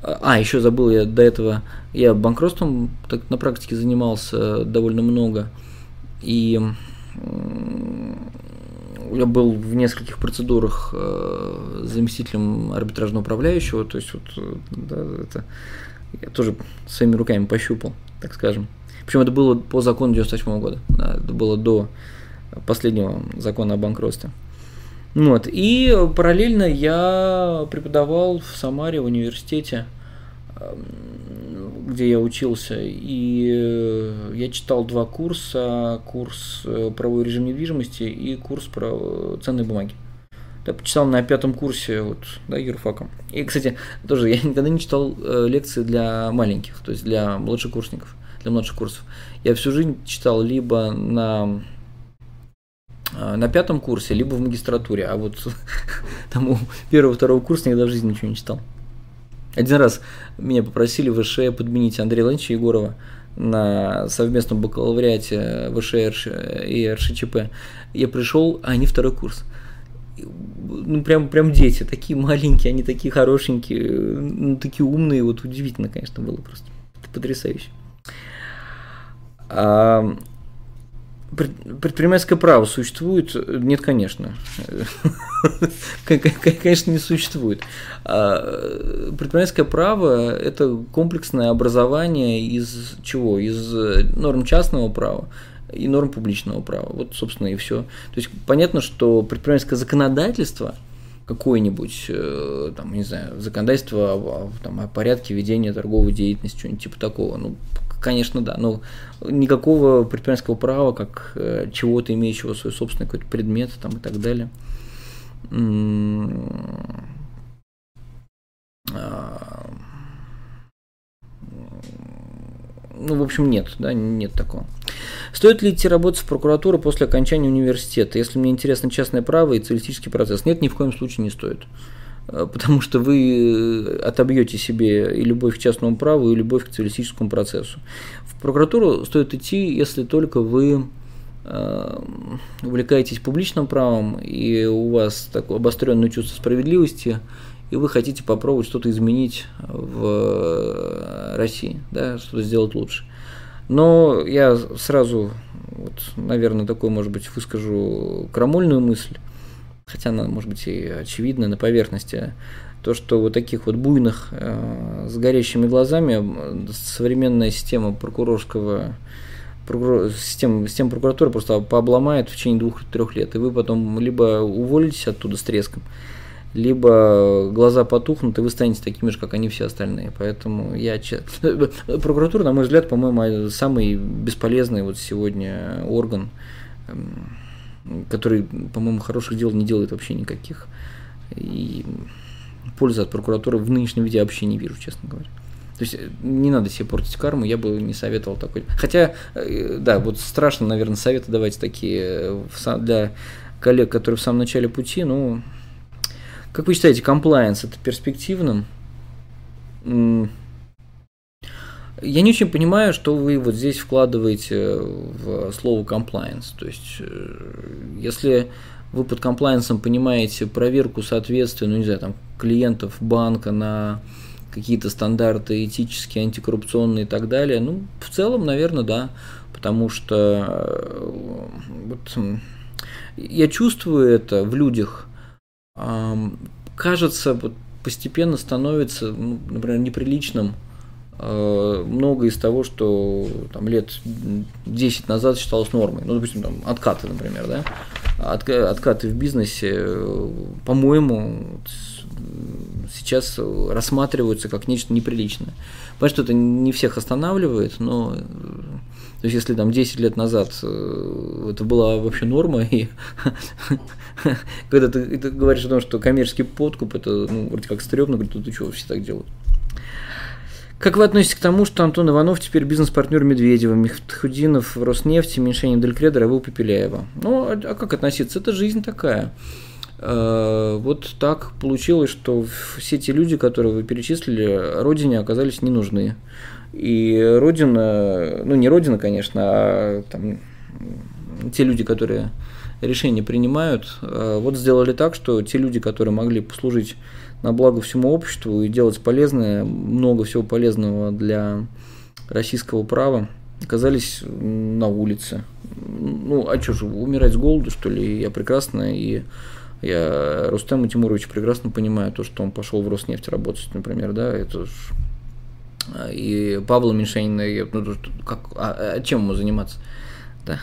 А, еще забыл, я до этого, я банкротством так, на практике занимался довольно много. И я был в нескольких процедурах э, заместителем арбитражного управляющего, то есть вот да, это я тоже своими руками пощупал, так скажем. Причем это было по закону 98 года. Да, это было до последнего закона о банкротстве. Вот. И параллельно я преподавал в Самаре в университете, где я учился, и я читал два курса, курс э, правовой режим недвижимости и курс про ценные бумаги. Я почитал на пятом курсе вот, да, юрфаком. И, кстати, тоже я никогда не читал э, лекции для маленьких, то есть для младшекурсников для младших курсов. Я всю жизнь читал либо на на пятом курсе, либо в магистратуре, а вот <laughs> там у первого-второго курса никогда в жизни ничего не читал. Один раз меня попросили в ВШ подменить Андрея Ланча Егорова на совместном бакалавриате ВШ и РШЧП. Я пришел, а они второй курс. Ну, прям, прям дети, такие маленькие, они такие хорошенькие, ну, такие умные, вот удивительно, конечно, было просто. Это потрясающе. А предпринимательское право существует? Нет, конечно. <laughs> Конечно, не существует. А предпринимательское право – это комплексное образование из чего? Из норм частного права и норм публичного права. Вот, собственно, и все. То есть понятно, что предпринимательское законодательство какое-нибудь, э, там, не знаю, законодательство там, о порядке ведения торговой деятельности, что-нибудь типа такого, ну, Конечно, да, но никакого предпринимательского права, как э, чего-то имеющего свой собственный какой-то предмет там, и так далее. А, ну, в общем, нет, да, нет такого. Стоит ли идти работать в прокуратуру после окончания университета, если мне интересно частное право и цивилистический процесс? Нет, ни в коем случае не стоит. Э, потому что вы э, отобьете себе и любовь к частному праву, и любовь к цивилистическому процессу. В прокуратуру стоит идти, если только вы э, увлекаетесь публичным правом, и у вас такое обостренное чувство справедливости, и вы хотите попробовать что-то изменить в России, да, что-то сделать лучше. Но я сразу, вот, наверное, такой, может быть, выскажу крамольную мысль, хотя она, может быть, и очевидна на поверхности, то, что вот таких вот буйных э, с горящими глазами современная система прокурорского прокурор, система, система прокуратуры просто пообломает в течение двух-трех лет, и вы потом либо уволитесь оттуда с треском, либо глаза потухнут, и вы станете такими же, как они все остальные. Поэтому я... <laughs> Прокуратура, на мой взгляд, по-моему, самый бесполезный вот сегодня орган, эм, который, по-моему, хороших дел не делает вообще никаких. И пользы от прокуратуры в нынешнем виде вообще не вижу, честно говоря. То есть э, не надо себе портить карму, я бы не советовал такой. Хотя, э, да, вот страшно, наверное, советы давать такие э, для коллег, которые в самом начале пути, ну, как вы считаете, комплайенс это перспективным? Я не очень понимаю, что вы вот здесь вкладываете в слово compliance. То есть, если вы под комплайенсом понимаете проверку соответствия, ну не знаю, там, клиентов банка на какие-то стандарты этические, антикоррупционные и так далее, ну, в целом, наверное, да, потому что вот, я чувствую это в людях, кажется, вот постепенно становится, ну, например, неприличным э, много из того, что там, лет 10 назад считалось нормой. Ну, допустим, там, откаты, например, да? От, откаты в бизнесе, э, по-моему, сейчас рассматриваются как нечто неприличное. Понятно, что это не всех останавливает, но то есть, если там 10 лет назад э, это была вообще норма, и <laughs> когда ты, говоришь о том, что коммерческий подкуп, это ну, вроде как стрёмно, говорит, ты что, все так делают. Как вы относитесь к тому, что Антон Иванов теперь бизнес-партнер Медведева, Мехтхудинов Роснефти, Меньшенин Делькредер, а вы Попеляева? Ну, а, а как относиться? Это жизнь такая. Э, вот так получилось, что все те люди, которые вы перечислили, родине оказались не нужны. И родина, ну не родина, конечно, а там, те люди, которые решения принимают, э, вот сделали так, что те люди, которые могли послужить на благо всему обществу и делать полезное, много всего полезного для российского права, оказались на улице. Ну, а что же, умирать с голоду, что ли? Я прекрасно и я Рустема Тимурович прекрасно понимаю то, что он пошел в Роснефть работать, например, да, это ж... и Павла Меньшенина, я, ну, как, а, а чем ему заниматься, да.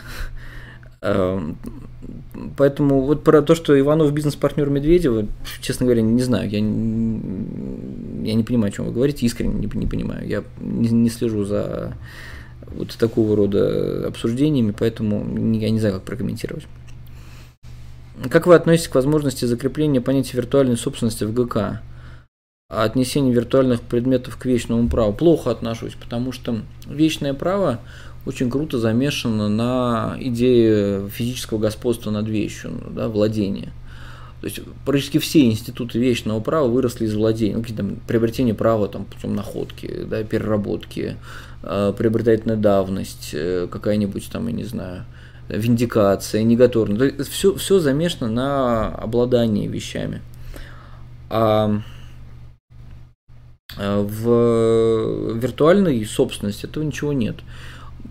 Эм, поэтому вот про то, что Иванов бизнес-партнер Медведева, честно говоря, не знаю. Я, я не понимаю, о чем вы говорите, искренне не, не понимаю. Я не, не слежу за вот такого рода обсуждениями, поэтому я не знаю, как прокомментировать. Как вы относитесь к возможности закрепления понятия виртуальной собственности в ГК? А отнесение виртуальных предметов к вечному праву? Плохо отношусь, потому что вечное право очень круто замешано на идее физического господства над вещью, да, владения. То есть практически все институты вечного права выросли из владения, ну, какие-то приобретения права там, путем находки, да, переработки, э, приобретательная давность, э, какая-нибудь там, я не знаю, виндикация, негативность. Все, все замешано на обладании вещами. А, а в виртуальной собственности этого ничего нет.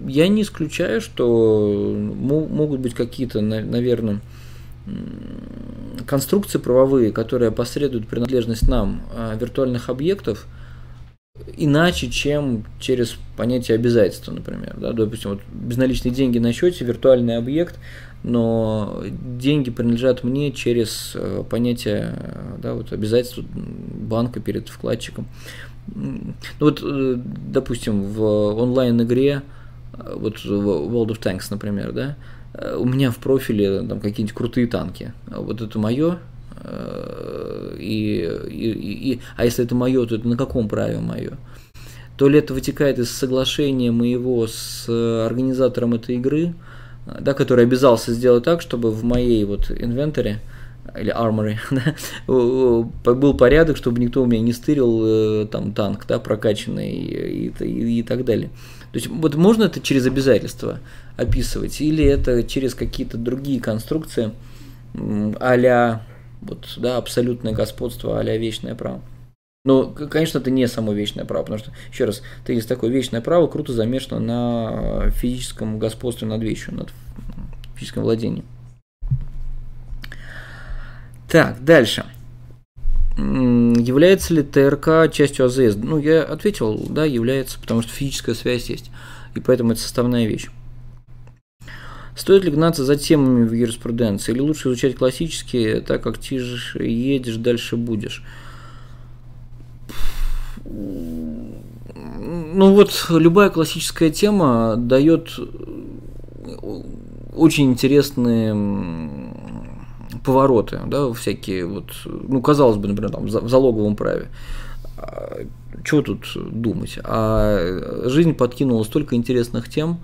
Я не исключаю, что могут быть какие-то, наверное, конструкции правовые, которые опосредуют принадлежность нам а, виртуальных объектов – иначе, чем через понятие обязательства, например. Да? Допустим, вот безналичные деньги на счете, виртуальный объект, но деньги принадлежат мне через э, понятие да, вот обязательства банка перед вкладчиком. Ну вот, э, допустим, в онлайн-игре, э, вот World of Tanks, например, да, у меня в профиле там какие-нибудь крутые танки. Вот это мое, и, и, и, а если это мое, то это на каком праве мое? То ли это вытекает из соглашения моего с организатором этой игры, да, который обязался сделать так, чтобы в моей вот инвентаре или armory, <laughs> да, был порядок, чтобы никто у меня не стырил э, там танк, да, прокачанный и, и, и так далее. То есть вот можно это через обязательства описывать, или это через какие-то другие конструкции, а Вот, да, абсолютное господство а вечное право. Но, конечно, это не само вечное право, потому что, еще раз, есть такое вечное право, круто замешано на физическом господстве над вещью, над физическом владении. Так, дальше. Является ли ТРК частью АЗС? Ну, я ответил, да, является, потому что физическая связь есть, и поэтому это составная вещь. Стоит ли гнаться за темами в юриспруденции, или лучше изучать классические, так как тише едешь, дальше будешь? Ну вот любая классическая тема дает очень интересные повороты, да, всякие вот, ну, казалось бы, например, там, в залоговом праве. А, Чего тут думать? А жизнь подкинула столько интересных тем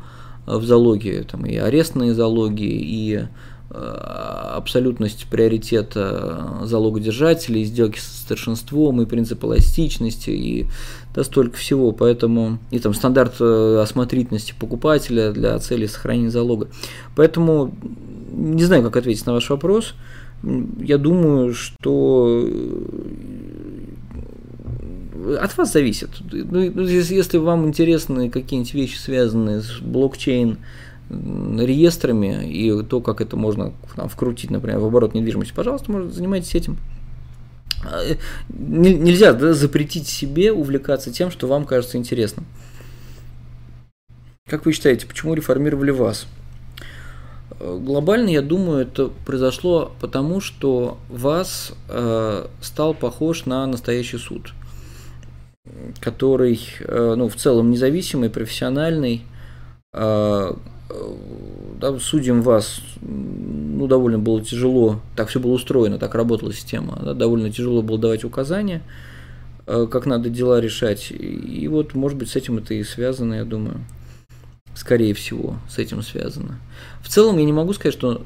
в залоге, там и арестные залоги, и Э, абсолютность приоритета залогодержателей, сделки со старшинством и принцип эластичности и да, столько всего, поэтому и там стандарт э, осмотрительности покупателя для цели сохранения залога. Поэтому не знаю, как ответить на ваш вопрос. Я думаю, что э, от вас зависит. Ну, если вам интересны какие-нибудь вещи, связанные с блокчейн, реестрами и то, как это можно там, вкрутить, например, в оборот недвижимости, пожалуйста, может, занимайтесь этим. А, э, нельзя да, запретить себе увлекаться тем, что вам кажется интересным. Как вы считаете, почему реформировали вас? Э, глобально, я думаю, это произошло потому, что вас э, стал похож на настоящий суд, который, э, ну, в целом независимый, профессиональный, э, да, судьям вас ну, довольно было тяжело, так все было устроено, так работала система, да, довольно тяжело было давать указания, э, как надо дела решать. И вот, может быть, с этим это и связано, я думаю. Скорее всего, с этим связано. В целом, я не могу сказать, что,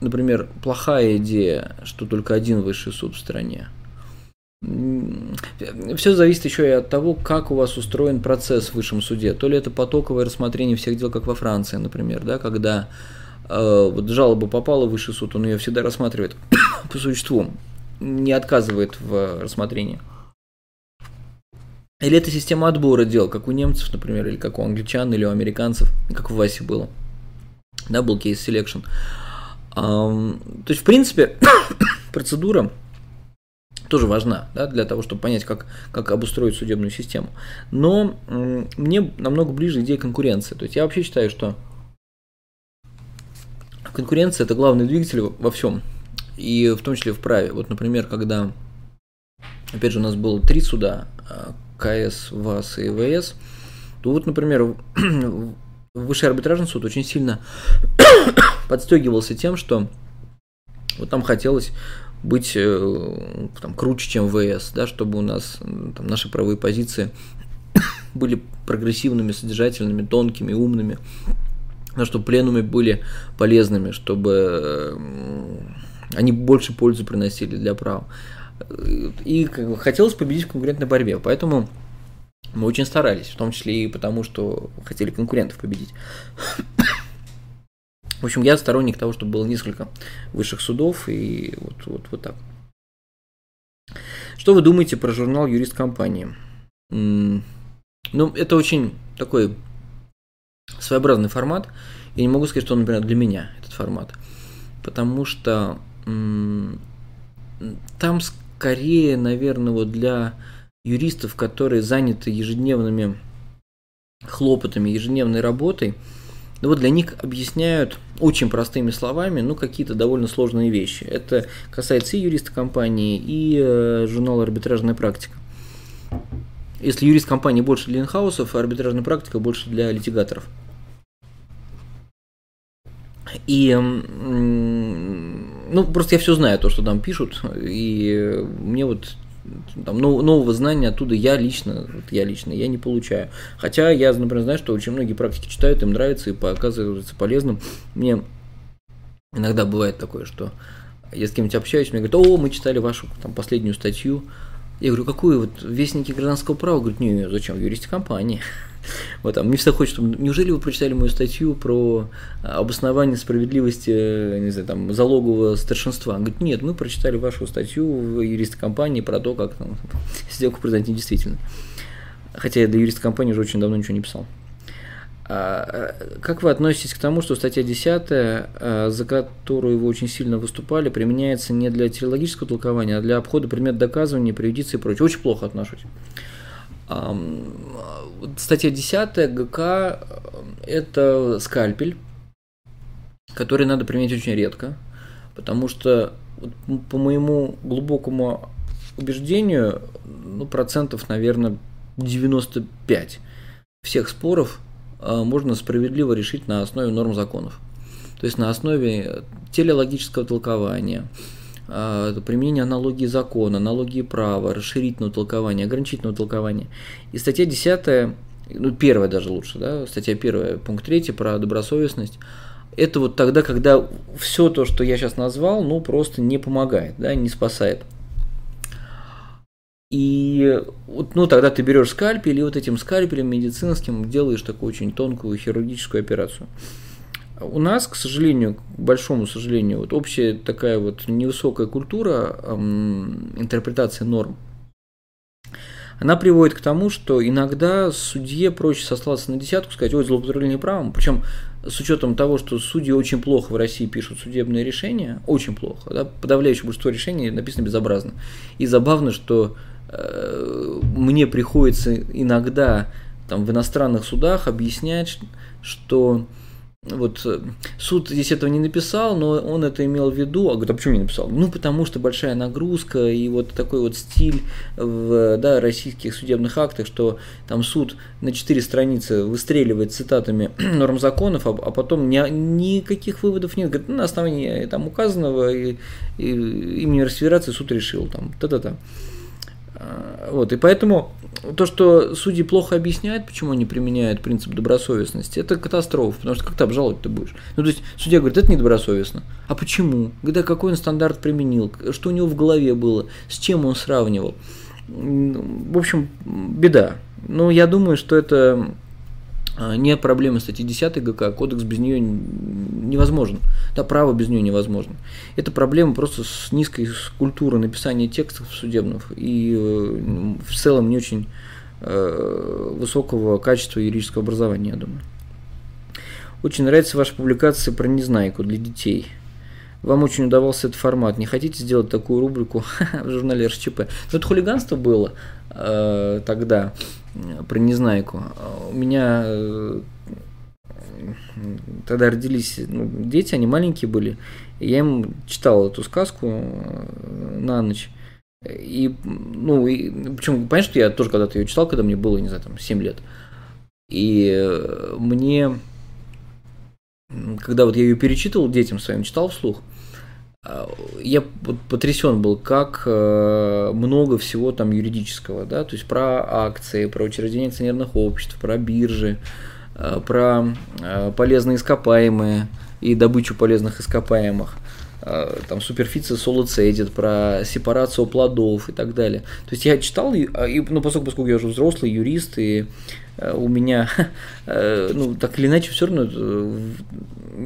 например, плохая идея, что только один высший суд в стране – все зависит еще и от того, как у вас устроен процесс в высшем суде. То ли это потоковое рассмотрение всех дел, как во Франции, например, да, когда э, вот жалоба попала в высший суд, он ее всегда рассматривает <coughs> по существу, не отказывает в рассмотрении. Или это система отбора дел, как у немцев, например, или как у англичан, или у американцев, как в ВАСе было. Да, был case selection. То есть, в принципе, <coughs> процедура тоже важна да, для того, чтобы понять, как, как обустроить судебную систему. Но мне намного ближе идея конкуренции. То есть я вообще считаю, что конкуренция это главный двигатель во всем, и в том числе в праве. Вот, например, когда, опять же, у нас было три суда, а, КС, ВАС и ВС, то вот, например, <clears throat> Высший арбитражный суд очень сильно <clears throat> подстегивался тем, что вот там хотелось быть э, там, круче, чем ВС, да, чтобы у нас там, наши правые позиции <clears throat> были прогрессивными, содержательными, тонкими, умными, да, чтобы пленумы были полезными, чтобы они больше пользу приносили для прав. И как бы, хотелось победить в конкурентной борьбе, поэтому мы очень старались, в том числе и потому, что хотели конкурентов победить. В общем, я сторонник того, чтобы было несколько высших судов и вот, вот, вот так. Что вы думаете про журнал «Юрист компании»? Ну, это очень такой своеобразный формат. Я не могу сказать, что он, например, для меня этот формат. Потому что там скорее, наверное, вот для юристов, которые заняты ежедневными хлопотами, ежедневной работой – но вот для них объясняют очень простыми словами, ну, какие-то довольно сложные вещи. Это касается и юриста компании, и э, журнала «Арбитражная практика». Если юрист компании больше для инхаусов, арбитражная практика больше для литигаторов. И, ну, просто я все знаю, то, что там пишут, и мне вот там, нового знания оттуда я лично, вот я лично, я не получаю. Хотя я, например, знаю, что очень многие практики читают, им нравится и оказывается полезным. Мне иногда бывает такое, что я с кем-нибудь общаюсь, мне говорят, о, мы читали вашу там, последнюю статью. Я говорю, какую? Вот вестники гражданского права? Говорят, не, зачем? Юристе компании. Вот, а мне всегда хочется, неужели вы прочитали мою статью про обоснование справедливости, не знаю, там, залогового старшинства? Он говорит, нет, мы прочитали вашу статью в юрист компании про то, как там, <laughs> сделку признать недействительно. Хотя я до юриста компании уже очень давно ничего не писал. А, как вы относитесь к тому, что статья 10, а, за которую вы очень сильно выступали, применяется не для теологического толкования, а для обхода предмет доказывания, приюдиции и прочее? Очень плохо отношусь. Статья 10 ГК – это скальпель, который надо применять очень редко, потому что, по моему глубокому убеждению, ну, процентов, наверное, 95 всех споров – Э, можно справедливо решить на основе норм законов. То есть на основе телеологического толкования, э, применения аналогии закона, аналогии права, расширительного толкования, ограничительного толкования. И статья 10, ну первая даже лучше, да, статья 1, пункт 3 про добросовестность, это вот тогда, когда все то, что я сейчас назвал, ну просто не помогает, да, не спасает. И вот, ну, тогда ты берешь скальпель и вот этим скальпелем медицинским делаешь такую очень тонкую хирургическую операцию. У нас, к сожалению, к большому сожалению, вот общая такая вот невысокая культура эм, интерпретации норм, она приводит к тому, что иногда судье проще сослаться на десятку, сказать, ой, злоупотребление правом, причем с учетом того, что судьи очень плохо в России пишут судебные решения, очень плохо, да, подавляющее большинство решений написано безобразно. И забавно, что Э, мне приходится иногда там, в иностранных судах объяснять, что вот э, суд здесь этого не написал, но он это имел в виду. А говорит, а почему не написал? Ну, потому что большая нагрузка и вот такой вот стиль в да, российских судебных актах, что там суд на четыре страницы выстреливает цитатами <clears throat> норм законов, а, а потом ни, никаких выводов нет. Говорит, ну, на основании там указанного и, и имени Федерации суд решил там та-та-та. А, вот, и поэтому то, что судьи плохо объясняют, почему они применяют принцип добросовестности, это катастрофа, потому что как ты обжаловать ты будешь? Ну, то есть судья говорит, это недобросовестно. А почему? Когда какой он стандарт применил? Что у него в голове было? С чем он сравнивал? В общем, беда. Но я думаю, что это а, не проблема статьи 10 ГК, кодекс без нее невозможен. Да, право без нее невозможно. Это проблема просто с низкой культурой написания текстов судебных и э, в целом не очень э, высокого качества юридического образования, я думаю. Очень нравится ваша публикация про незнайку для детей. Вам очень удавался этот формат. Не хотите сделать такую рубрику <laughs> в журнале РСЧП? Ну, это хулиганство было э, тогда про Незнайку. У меня э, тогда родились ну, дети, они маленькие были. И я им читал эту сказку э, на ночь. И, ну, и, причем, понятно, что я тоже когда-то ее читал, когда мне было, не знаю, там, 7 лет. И э, мне, когда вот я ее перечитывал детям своим, читал вслух, я потрясен был, как э, много всего там юридического, да, то есть про акции, про учреждение акционерных обществ, про биржи, э, про э, полезные ископаемые и добычу полезных ископаемых, там суперфиция солоцедит, про сепарацию плодов и так далее. То есть я читал, и, ну, поскольку, поскольку я уже взрослый юрист, и у меня, <laughs> ну, так или иначе, все равно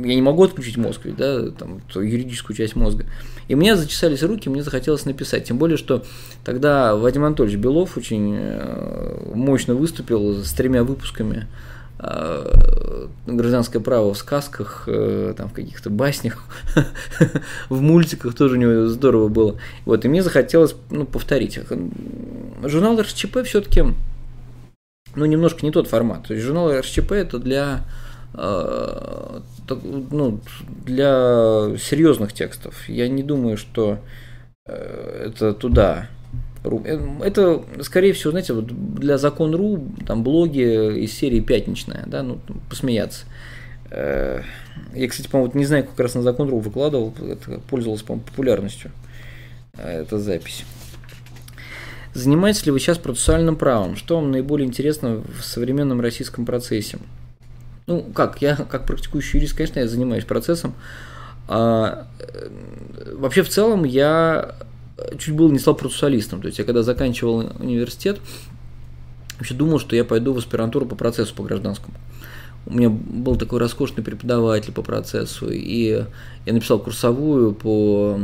я не могу отключить мозг, да, там, юридическую часть мозга. И мне зачесались руки, мне захотелось написать. Тем более, что тогда Вадим Анатольевич Белов очень э, мощно выступил с тремя выпусками э, гражданское право в сказках, э, там, в каких-то баснях, <laughs> в мультиках тоже у него здорово было. Вот, и мне захотелось ну, повторить. Журнал РСЧП все-таки ну, немножко не тот формат. То есть журнал РСЧП это для ну, для серьезных текстов. Я не думаю, что э, это туда. Э, это, скорее всего, знаете, вот для закон.ру, там блоги из серии пятничная, да, ну, посмеяться. Э, я, кстати, по-моему, не знаю, как раз на закон.ру выкладывал, это пользовался, по-моему, популярностью. Эта запись. Занимаетесь ли вы сейчас процессуальным правом? Что вам наиболее интересно в современном российском процессе? Ну, как, я как практикующий юрист, конечно, я занимаюсь процессом. А, э, вообще, в целом, я чуть было не стал процессуалистом. То есть, я когда заканчивал университет, вообще думал, что я пойду в аспирантуру по процессу по гражданскому. У меня был такой роскошный преподаватель по процессу, и я написал курсовую по,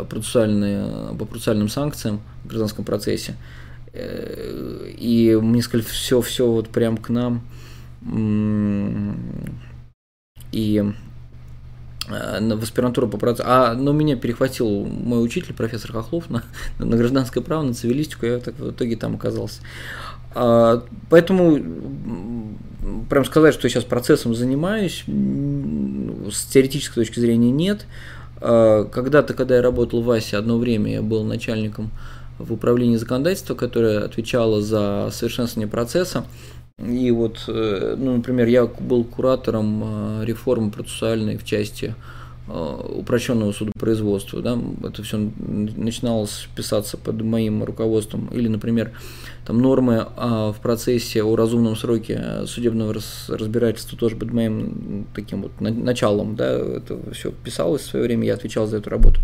по процессуальным санкциям в гражданском процессе. Э, и мне сказали, все, все вот прям к нам. И э, в аспирантуру по процессу. А, но меня перехватил мой учитель, профессор Хохлов, на, <laughs> на гражданское право, на цивилистику, я так в итоге там оказался. А, поэтому прям сказать, что я сейчас процессом занимаюсь, с теоретической точки зрения нет. А, когда-то, когда я работал в ВАСе, одно время я был начальником в управлении законодательства, которое отвечало за совершенствование процесса. И вот, э, ну, например, я был куратором э, реформы процессуальной в части Э, упрощенного судопроизводства. Да, это все начиналось писаться под моим руководством. Или, например, там нормы а, в процессе о разумном сроке судебного разбирательства тоже под моим таким вот началом. Да, это все писалось в свое время, я отвечал за эту работу.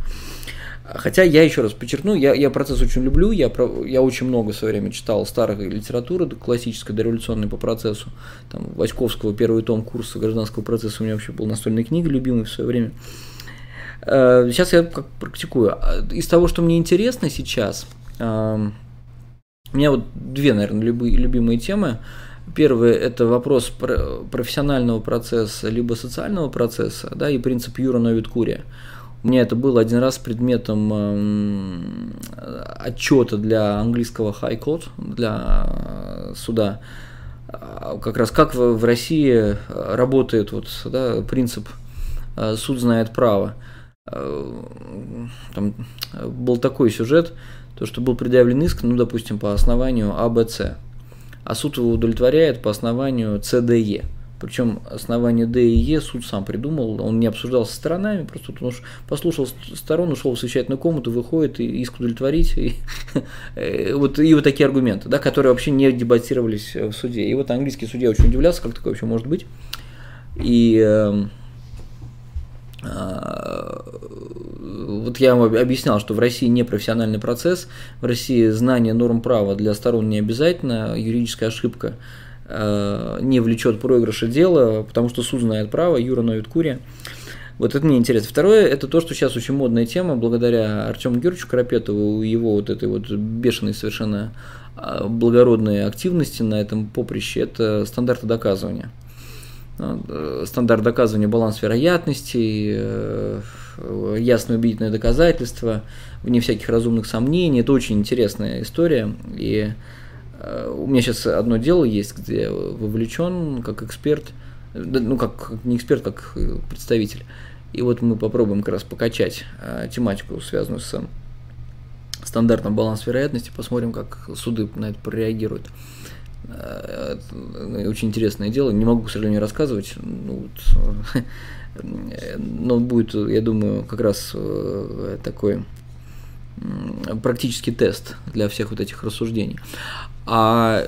Хотя я еще раз подчеркну, я, я процесс очень люблю, я, я очень много в свое время читал старой литературы, классической, дореволюционной по процессу, там, Васьковского, первый том курса гражданского процесса у меня вообще был настольная книга любимая в свое время. Э, сейчас я как практикую. А, из того, что мне интересно сейчас, у меня вот две, наверное, любимые темы. Первое – это вопрос профессионального процесса либо социального процесса, да, и принцип юра новит курия. У меня это было один раз предметом эм, отчета для английского High Court, для э, суда. А, как раз как в России работает вот, да, принцип э, «суд знает право». Э, там был такой сюжет, то, что был предъявлен иск, ну, допустим, по основанию АБЦ, а суд его удовлетворяет по основанию ЦДЕ. Причем основание Д и Е суд сам придумал, он не обсуждал со сторонами, просто он послушал сторон, ушел в совещательную комнату, выходит и иск удовлетворить. И, <laughs> э, вот, и вот такие аргументы, да, которые вообще не дебатировались в суде. И вот английский судья очень удивлялся, как такое вообще может быть. И э, э, вот я вам объяснял, что в России не профессиональный процесс, в России знание норм права для сторон не обязательно, юридическая ошибка – Э, не влечет проигрыша дела, потому что суд знает право, Юра ноет курия. Вот это мне интересно. Второе, это то, что сейчас очень модная тема, благодаря Артему Георгиевичу Карапетову, его вот этой вот бешеной совершенно а, благородной активности на этом поприще, это стандарты доказывания. Ну, э, стандарт доказывания баланс вероятностей, э, ясное убедительное доказательство, вне всяких разумных сомнений. Это очень интересная история. И Э, у меня сейчас одно дело есть, где я вовлечен как эксперт, ну как не эксперт, как представитель. И вот мы попробуем как раз покачать э, тематику, связанную с стандартом баланс вероятности, посмотрим, как суды на это прореагируют. Э, очень интересное дело. Не могу, к сожалению, рассказывать. Ну, вот, <laughs> но будет, я думаю, как раз такой практический тест для всех вот этих рассуждений. А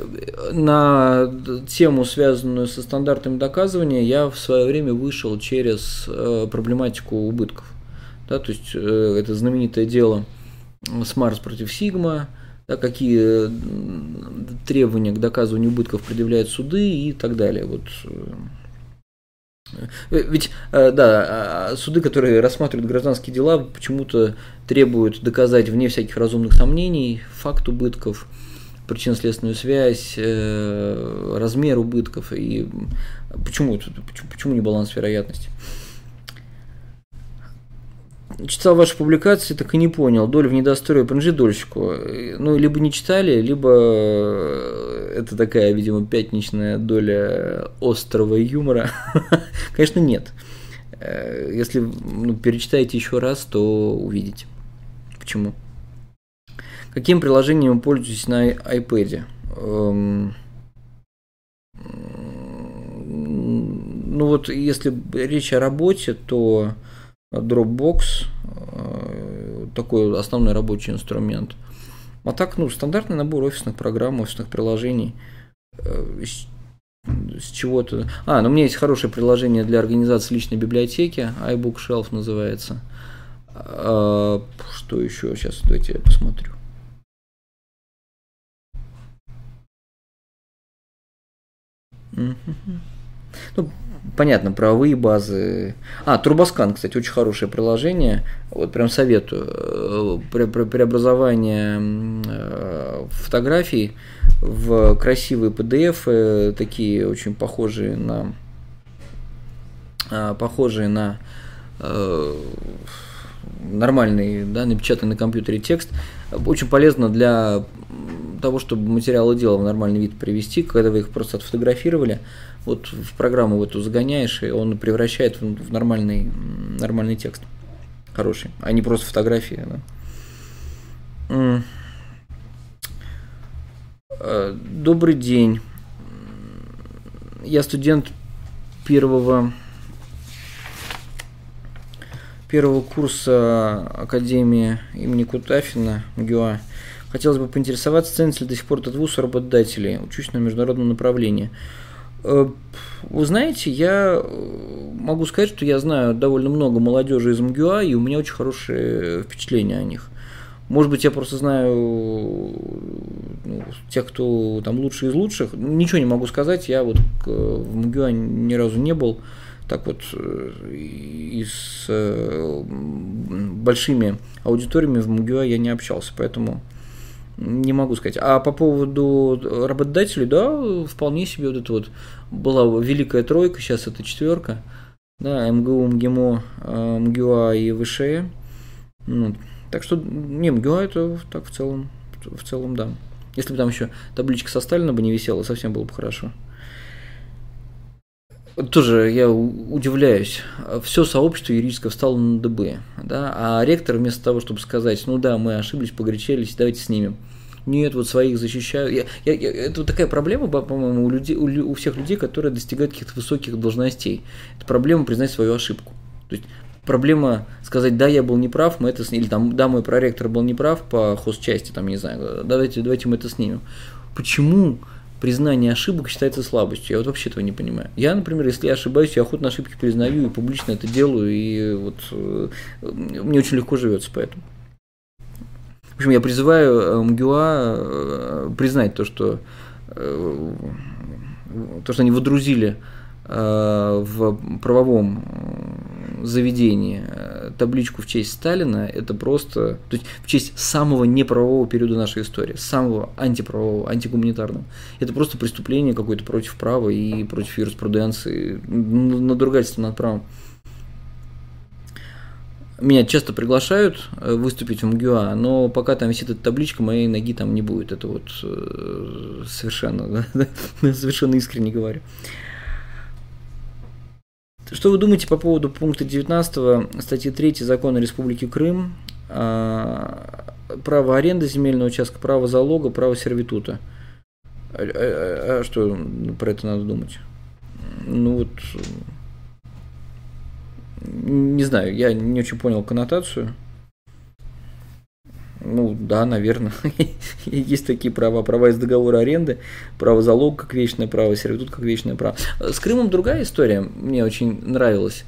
на тему, связанную со стандартами доказывания, я в свое время вышел через э, проблематику убытков. Да, то есть э, это знаменитое дело с Марс против Сигма, да, какие требования к доказыванию убытков предъявляют суды и так далее. Вот э, ведь, да, а суды, которые рассматривают гражданские дела, почему-то требуют доказать вне всяких разумных сомнений факт убытков – причинно-следственную связь, э, размер убытков и почему, почему, не баланс вероятности. Читал ваши публикации, так и не понял. Доля в недострое принадлежит дольщику. Ну, либо не читали, либо это такая, видимо, пятничная доля острого юмора. <laughs> Конечно, нет. Э, если ну, перечитаете еще раз, то увидите. Почему? Каким приложением вы пользуетесь на iPad? Эм, ну вот, если речь о работе, то Dropbox э, такой основной рабочий инструмент. А так, ну, стандартный набор офисных программ, офисных приложений. Э, с чего-то. А, ну у меня есть хорошее приложение для организации личной библиотеки, iBookshelf называется. А, что еще? Сейчас давайте я посмотрю. Ну, понятно, правовые базы. А, Турбоскан, кстати, очень хорошее приложение. Вот прям советую. Пре преобразование э, фотографий в красивые PDF, такие очень похожие на э, похожие на э, нормальный, да, напечатанный на компьютере текст, очень полезно для того, чтобы материалы дела в нормальный вид привести, когда вы их просто отфотографировали, вот в программу в эту загоняешь, и он превращает в нормальный, нормальный текст. Хороший, а не просто фотографии. Да. Э, добрый день. Я студент первого первого курса Академии имени Кутафина, МГУА. Хотелось бы поинтересоваться, ценится ли до сих пор этот вуз работодателей. Учусь на международном направлении. Э, вы знаете, я э, могу сказать, что я знаю довольно много молодежи из МГУА, и у меня очень хорошие впечатления о них. Может быть, я просто знаю ну, тех, кто там лучший из лучших. Ничего не могу сказать, я вот в МГУА ни разу не был так вот э, и с э, большими аудиториями в МГУА я не общался, поэтому не могу сказать. А по поводу работодателей, да, вполне себе вот это вот была великая тройка, сейчас это четверка, да, МГУ, МГИМО, э, МГУА и ВШЭ. Ну, так что, не, МГУА это так в целом, в целом, да. Если бы там еще табличка со Сталина бы не висела, совсем было бы хорошо. Тоже я удивляюсь. Все сообщество юридическое встало на ДБ, да, а ректор вместо того, чтобы сказать, ну да, мы ошиблись, погорячились, давайте снимем. Нет, вот своих защищаю. Я, я, я, это вот такая проблема, по-моему, у, людей, у, у всех людей, которые достигают каких-то высоких должностей. Это проблема признать свою ошибку. То есть проблема сказать, да, я был неправ, мы это или там, да, мой проректор был неправ по хозчасти, там, не знаю, давайте, давайте мы это снимем. Почему признание ошибок считается слабостью. Я вот вообще этого не понимаю. Я, например, если я ошибаюсь, я охотно ошибки признаю и публично это делаю, и вот э, мне очень легко живется поэтому. В общем, я призываю э, МГУА э, признать то, что то, что они водрузили в правовом заведении табличку в честь Сталина, это просто, то есть в честь самого неправового периода нашей истории, самого антиправового, антигуманитарного. Это просто преступление какое-то против права и против юриспруденции, надругательство над правом. Меня часто приглашают э, выступить в МГУА, но пока там висит эта табличка, моей ноги там не будет. Это вот э, совершенно, <laughs> совершенно искренне говорю. Что вы думаете по поводу пункта 19 статьи 3 Закона Республики Крым а, право аренды земельного участка, право залога, право сервитута? А, а, а что про это надо думать? Ну вот, не знаю, я не очень понял коннотацию. Ну да, наверное. <laughs> Есть такие права. Права из договора аренды, право залог как вечное право, сервитут как вечное право. С Крымом другая история. Мне очень нравилась.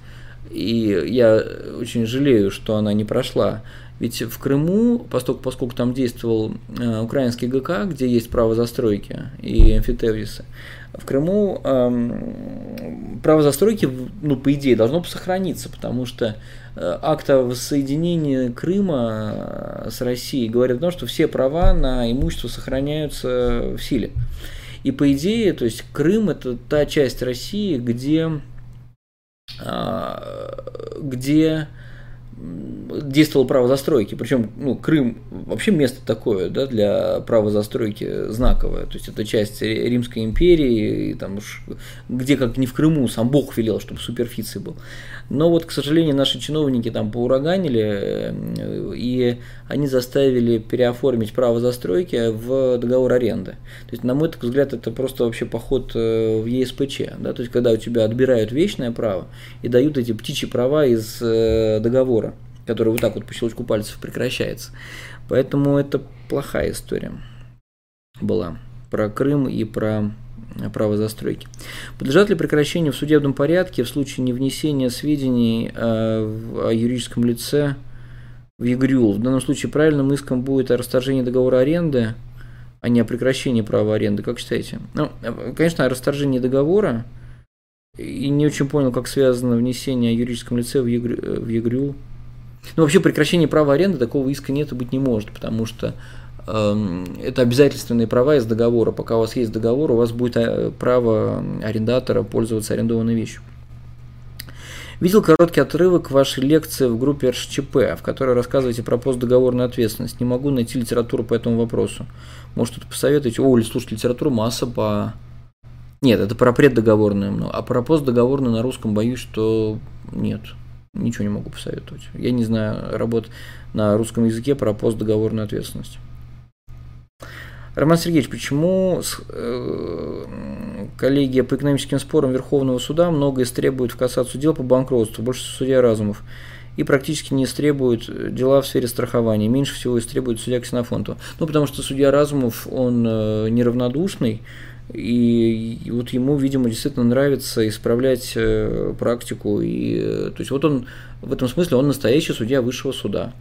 И я очень жалею, что она не прошла. Ведь в Крыму, поскольку, поскольку там действовал э, украинский ГК, где есть право застройки и амфитевисы, в Крыму э, право застройки, ну, по идее, должно сохраниться, потому что э, акт о воссоединении Крыма э, с Россией говорит о том, что все права на имущество сохраняются в силе. И по идее, то есть Крым это та часть России, где, э, где действовало право застройки. Причем ну, Крым вообще место такое да, для права застройки знаковое. То есть это часть Римской империи, и там уж, где как не в Крыму, сам Бог велел, чтобы суперфиций был. Но вот, к сожалению, наши чиновники там поураганили, э, и они заставили переоформить право застройки в договор аренды. То есть, на мой взгляд, это просто вообще поход э, в ЕСПЧ. Да? То есть, когда у тебя отбирают вечное право и дают эти птичьи права из э, договора, который вот так вот по щелчку пальцев прекращается. Поэтому это плохая история была про Крым и про право застройки. Подлежат ли прекращению в судебном порядке в случае невнесения сведений э, о юридическом лице в ЕГРЮЛ? В данном случае правильным иском будет о расторжении договора аренды, а не о прекращении права аренды, как считаете? Ну, конечно, о расторжении договора, и не очень понял, как связано внесение о юридическом лице в, ЕГР, в ЕГРЮ. Ну, вообще, прекращение права аренды такого иска нет и быть не может, потому что э, это обязательственные права из договора. Пока у вас есть договор, у вас будет э, право арендатора пользоваться арендованной вещью. Видел короткий отрывок вашей лекции в группе РШЧП, в которой рассказываете про постдоговорную ответственность. Не могу найти литературу по этому вопросу. Может, что-то посоветуете? О, слушайте, литературу масса по нет, это про преддоговорную, а про постдоговорную на русском боюсь, что нет. Ничего не могу посоветовать. Я не знаю работ на русском языке про постдоговорную ответственность. Роман Сергеевич, почему э, коллегия по экономическим спорам Верховного суда много истребует в кассацию дел по банкротству, больше судья Разумов, и практически не истребует дела в сфере страхования, меньше всего истребует судья Ксенофонтов. Ну, потому что судья Разумов, он э, неравнодушный, и, вот ему, видимо, действительно нравится исправлять э, практику. И, э, то есть вот он в этом смысле он настоящий судья высшего суда.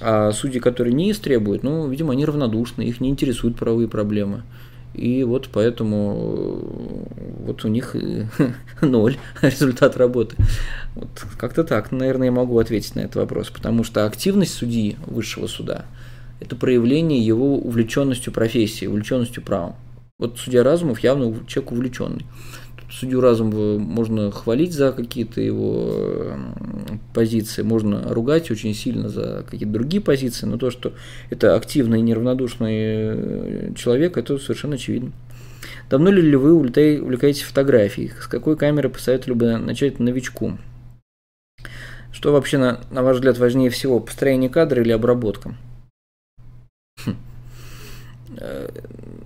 А судьи, которые не истребуют, ну, видимо, они равнодушны, их не интересуют правовые проблемы. И вот поэтому э, вот у них <laughs> ноль <laughs> результат работы. Вот как-то так, наверное, я могу ответить на этот вопрос, потому что активность судьи высшего суда – это проявление его увлеченностью профессией, увлеченностью правом. Вот судья Разумов явно человек увлеченный. Судью Разумова можно хвалить за какие-то его позиции, можно ругать очень сильно за какие-то другие позиции, но то, что это активный и неравнодушный э, человек, это совершенно очевидно. Давно ли вы увлекаетесь фотографией? С какой камеры посоветовали бы начать новичку? Что вообще, на, на ваш взгляд, важнее всего, построение кадра или обработка? Хм. Э,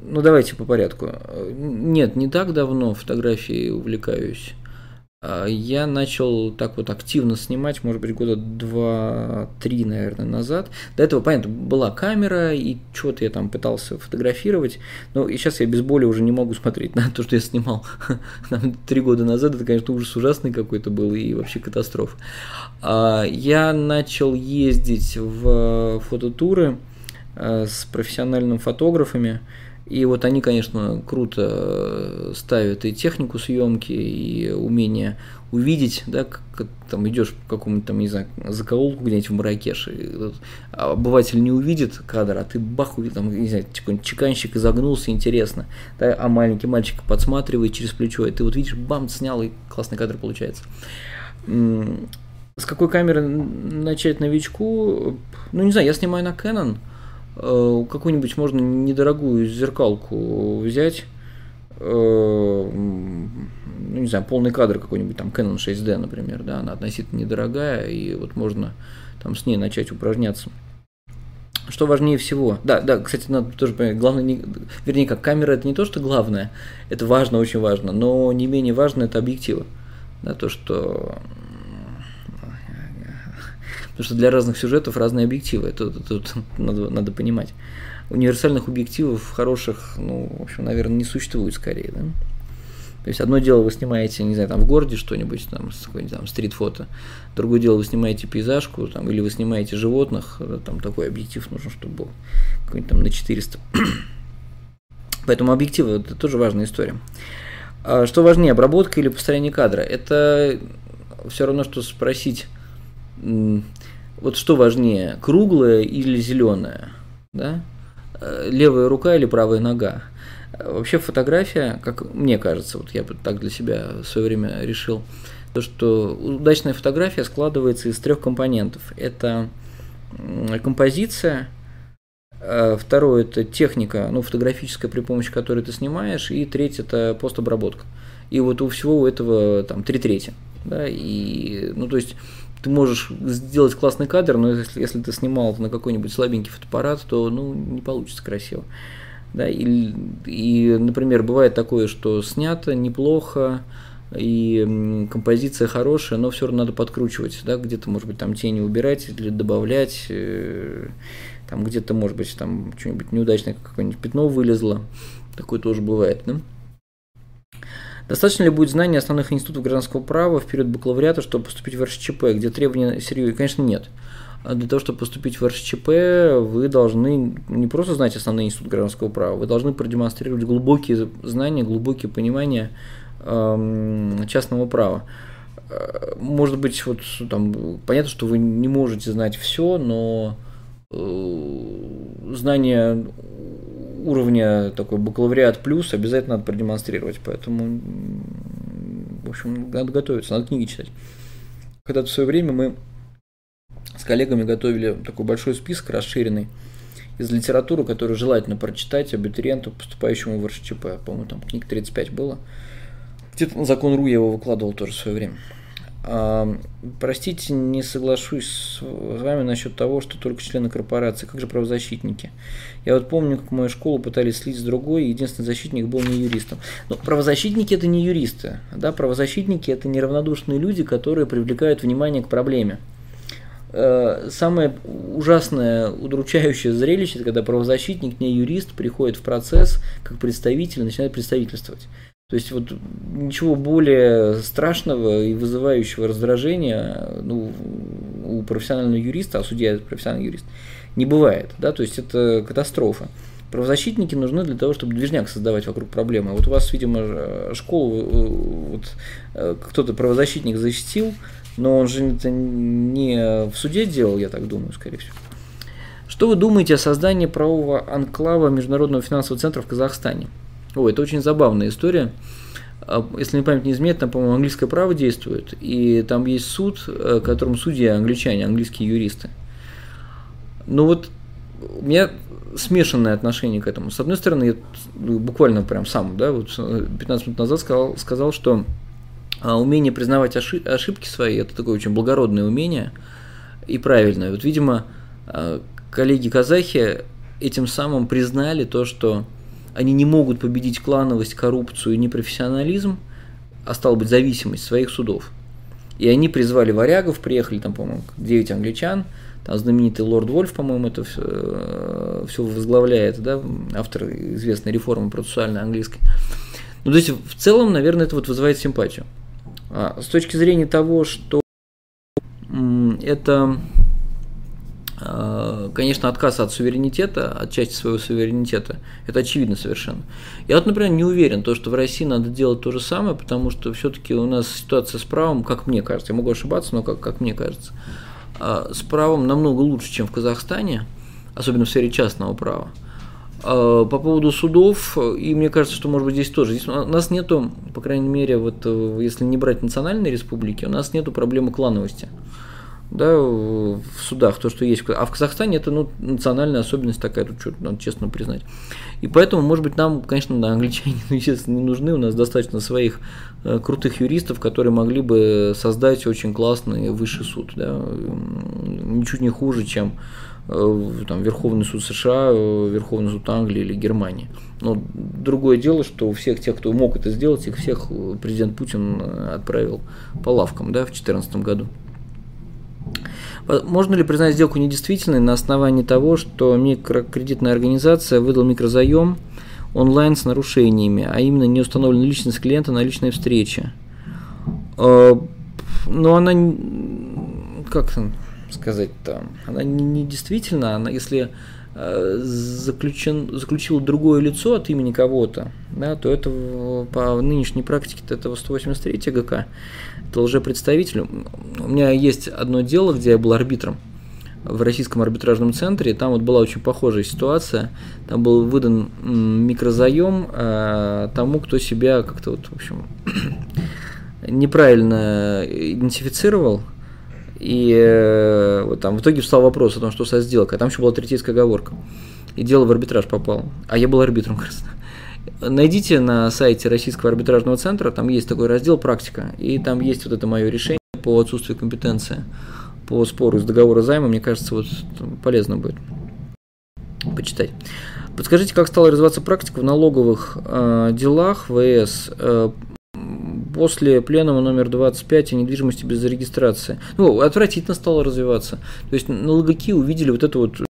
ну, давайте по порядку. Нет, не так давно фотографией увлекаюсь. А я начал так вот активно снимать, может быть, года два-три, наверное, назад. До этого, понятно, была камера, и что-то я там пытался фотографировать. Но и сейчас я без боли уже не могу смотреть на то, что я снимал <laughs> три года назад. Это, конечно, ужас ужасный какой-то был и вообще катастрофа. А я начал ездить в фототуры с профессиональными фотографами. И вот они, конечно, круто э, ставят и технику съемки, и умение увидеть, да, как там идешь в какому-то там, не знаю, закоулку где-нибудь в Маракеше, и, а обыватель не увидит кадр, а ты бах, увидел, там, не знаю, какой-нибудь чеканщик изогнулся, интересно, да, а маленький мальчик подсматривает через плечо, и ты вот видишь, бам, снял, и классный кадр получается. С какой камеры начать новичку? Ну, не знаю, я снимаю на Canon, Э, какую-нибудь можно недорогую зеркалку взять, э, ну, не знаю, полный кадр какой-нибудь, там, Canon 6D, например, да, она относительно недорогая, и вот можно там с ней начать упражняться. Что важнее всего? Да, да, кстати, надо тоже понять, главное, не, вернее, как камера это не то, что главное, это важно, очень важно, но не менее важно это объективы. Да, то, что Потому что для разных сюжетов разные объективы. Это тут надо, надо понимать. Универсальных объективов хороших, ну, в общем, наверное, не существует скорее, да? То есть одно дело вы снимаете, не знаю, там в городе что-нибудь, там, какой-нибудь там стрит-фото, другое дело вы снимаете пейзажку, там, или вы снимаете животных, там такой объектив нужен, чтобы был какой-нибудь там на 400. <coughs> Поэтому объективы это тоже важная история. А что важнее, обработка или построение кадра? Это все равно, что спросить, вот что важнее, круглая или зеленая, да? Э, левая рука или правая нога. Вообще фотография, как мне кажется, вот я так для себя в свое время решил, то, что удачная фотография складывается из трех компонентов. Это композиция, э, второе – это техника, ну, фотографическая, при помощи которой ты снимаешь, и третье – это постобработка. И вот у всего этого там три трети. Да, и, ну, то есть ты можешь сделать классный кадр, но если, если ты снимал на какой-нибудь слабенький фотоаппарат, то ну, не получится красиво. Да, и, и, например, бывает такое, что снято неплохо, и композиция хорошая, но все равно надо подкручивать, да, где-то, может быть, там тени убирать или добавлять, э, там где-то, может быть, там что-нибудь неудачное, какое-нибудь пятно вылезло, такое тоже бывает, да. Достаточно ли будет знания основных институтов гражданского права в период бакалавриата, чтобы поступить в РШЧП, где требования серьезные? Конечно, нет. а для того, чтобы поступить в РШЧП, вы должны не просто знать основные институты гражданского права, вы должны продемонстрировать глубокие знания, глубокие понимания э, частного права. Э, может быть, вот там понятно, что вы не можете знать все, но знание уровня такой бакалавриат плюс обязательно надо продемонстрировать, поэтому, в общем, надо готовиться, надо книги читать. Когда-то в свое время мы с коллегами готовили такой большой список расширенный из литературы, которую желательно прочитать абитуриенту, поступающему в РШЧП. По-моему, там книг 35 было. Где-то на закон РУ я его выкладывал тоже в свое время. Простите, не соглашусь с вами насчет того, что только члены корпорации. Как же правозащитники? Я вот помню, как мою школу пытались слить с другой, и единственный защитник был не юристом. Но правозащитники это не юристы. Да? Правозащитники это неравнодушные люди, которые привлекают внимание к проблеме. Э, самое ужасное, удручающее зрелище, когда правозащитник, не юрист, приходит в процесс как представитель и начинает представительствовать. То есть вот ничего более страшного и вызывающего раздражения ну, у профессионального юриста, а судья это профессиональный юрист, не бывает. Да? То есть это катастрофа. Правозащитники нужны для того, чтобы движняк создавать вокруг проблемы. Вот у вас, видимо, школу э, вот, э, кто-то правозащитник защитил, но он же это не в суде делал, я так думаю, скорее всего. Что вы думаете о создании правового анклава Международного финансового центра в Казахстане? О, это очень забавная история. А, если мне память не изменяет, там, по-моему, английское право действует, и там есть суд, э, которым судьи англичане, английские юристы. Ну вот у меня смешанное отношение к этому. С одной стороны, я буквально прям сам, да, вот 15 минут назад сказал, сказал что а умение признавать ошибки свои – это такое очень благородное умение и правильное. Вот, видимо, а, коллеги-казахи этим самым признали то, что они не могут победить клановость, коррупцию и непрофессионализм, а стало быть зависимость своих судов. И они призвали варягов, приехали там, по-моему, 9 англичан, там знаменитый лорд Вольф, по-моему, это все, все возглавляет, да, автор известной реформы процессуальной английской. Ну, то есть, в целом, наверное, это вот вызывает симпатию. А, с точки зрения того, что это, конечно, отказ от суверенитета, от части своего суверенитета, это очевидно совершенно. Я вот, например, не уверен, то, что в России надо делать то же самое, потому что все-таки у нас ситуация с правом, как мне кажется, я могу ошибаться, но как, как мне кажется, а, с правом намного лучше, чем в Казахстане, особенно в сфере частного права. А, по поводу судов, и мне кажется, что, может быть, здесь тоже. Здесь у нас нету, по крайней мере, вот э, если не брать национальные республики, у нас нету проблемы клановости да, в судах, то, что есть. А в Казахстане это ну, национальная особенность такая, тут что надо честно признать. И поэтому, может быть, нам, конечно, да, англичане, естественно, не нужны, у нас достаточно своих э, крутых юристов, которые могли бы создать очень классный высший суд, да, ничуть не хуже, чем Э, там, Верховный суд США, э, Верховный суд Англии или Германии. Но другое дело, что у всех тех, кто мог это сделать, их всех э, президент Путин отправил по лавкам да, в 2014 году. Можно ли признать сделку недействительной на основании того, что микрокредитная организация выдала микрозаем онлайн с нарушениями, а именно не установлена личность клиента на личной встрече? Но она как сказать-то, она не, не действительно, она если э, заключен, заключил другое лицо от имени кого-то, да, то это по нынешней практике этого 183 ГК, это лжепредставитель. У меня есть одно дело, где я был арбитром в Российском арбитражном центре, там вот была очень похожая ситуация, там был выдан микрозаем э, тому, кто себя как-то вот, в общем, <clears throat> неправильно идентифицировал, и э, вот там в итоге встал вопрос о том, что со сделкой. А там еще была третейская оговорка. И дело в арбитраж попало. А я был арбитром, <laughs> раз. Найдите на сайте Российского арбитражного центра, там есть такой раздел «Практика», и там есть вот это мое решение по отсутствию компетенции по спору из договора займа. Мне кажется, вот полезно будет почитать. Подскажите, как стала развиваться практика в налоговых э, делах ВС э, после пленума номер 25 о недвижимости без регистрации. Ну, отвратительно стало развиваться. То есть налоговики увидели вот эту вот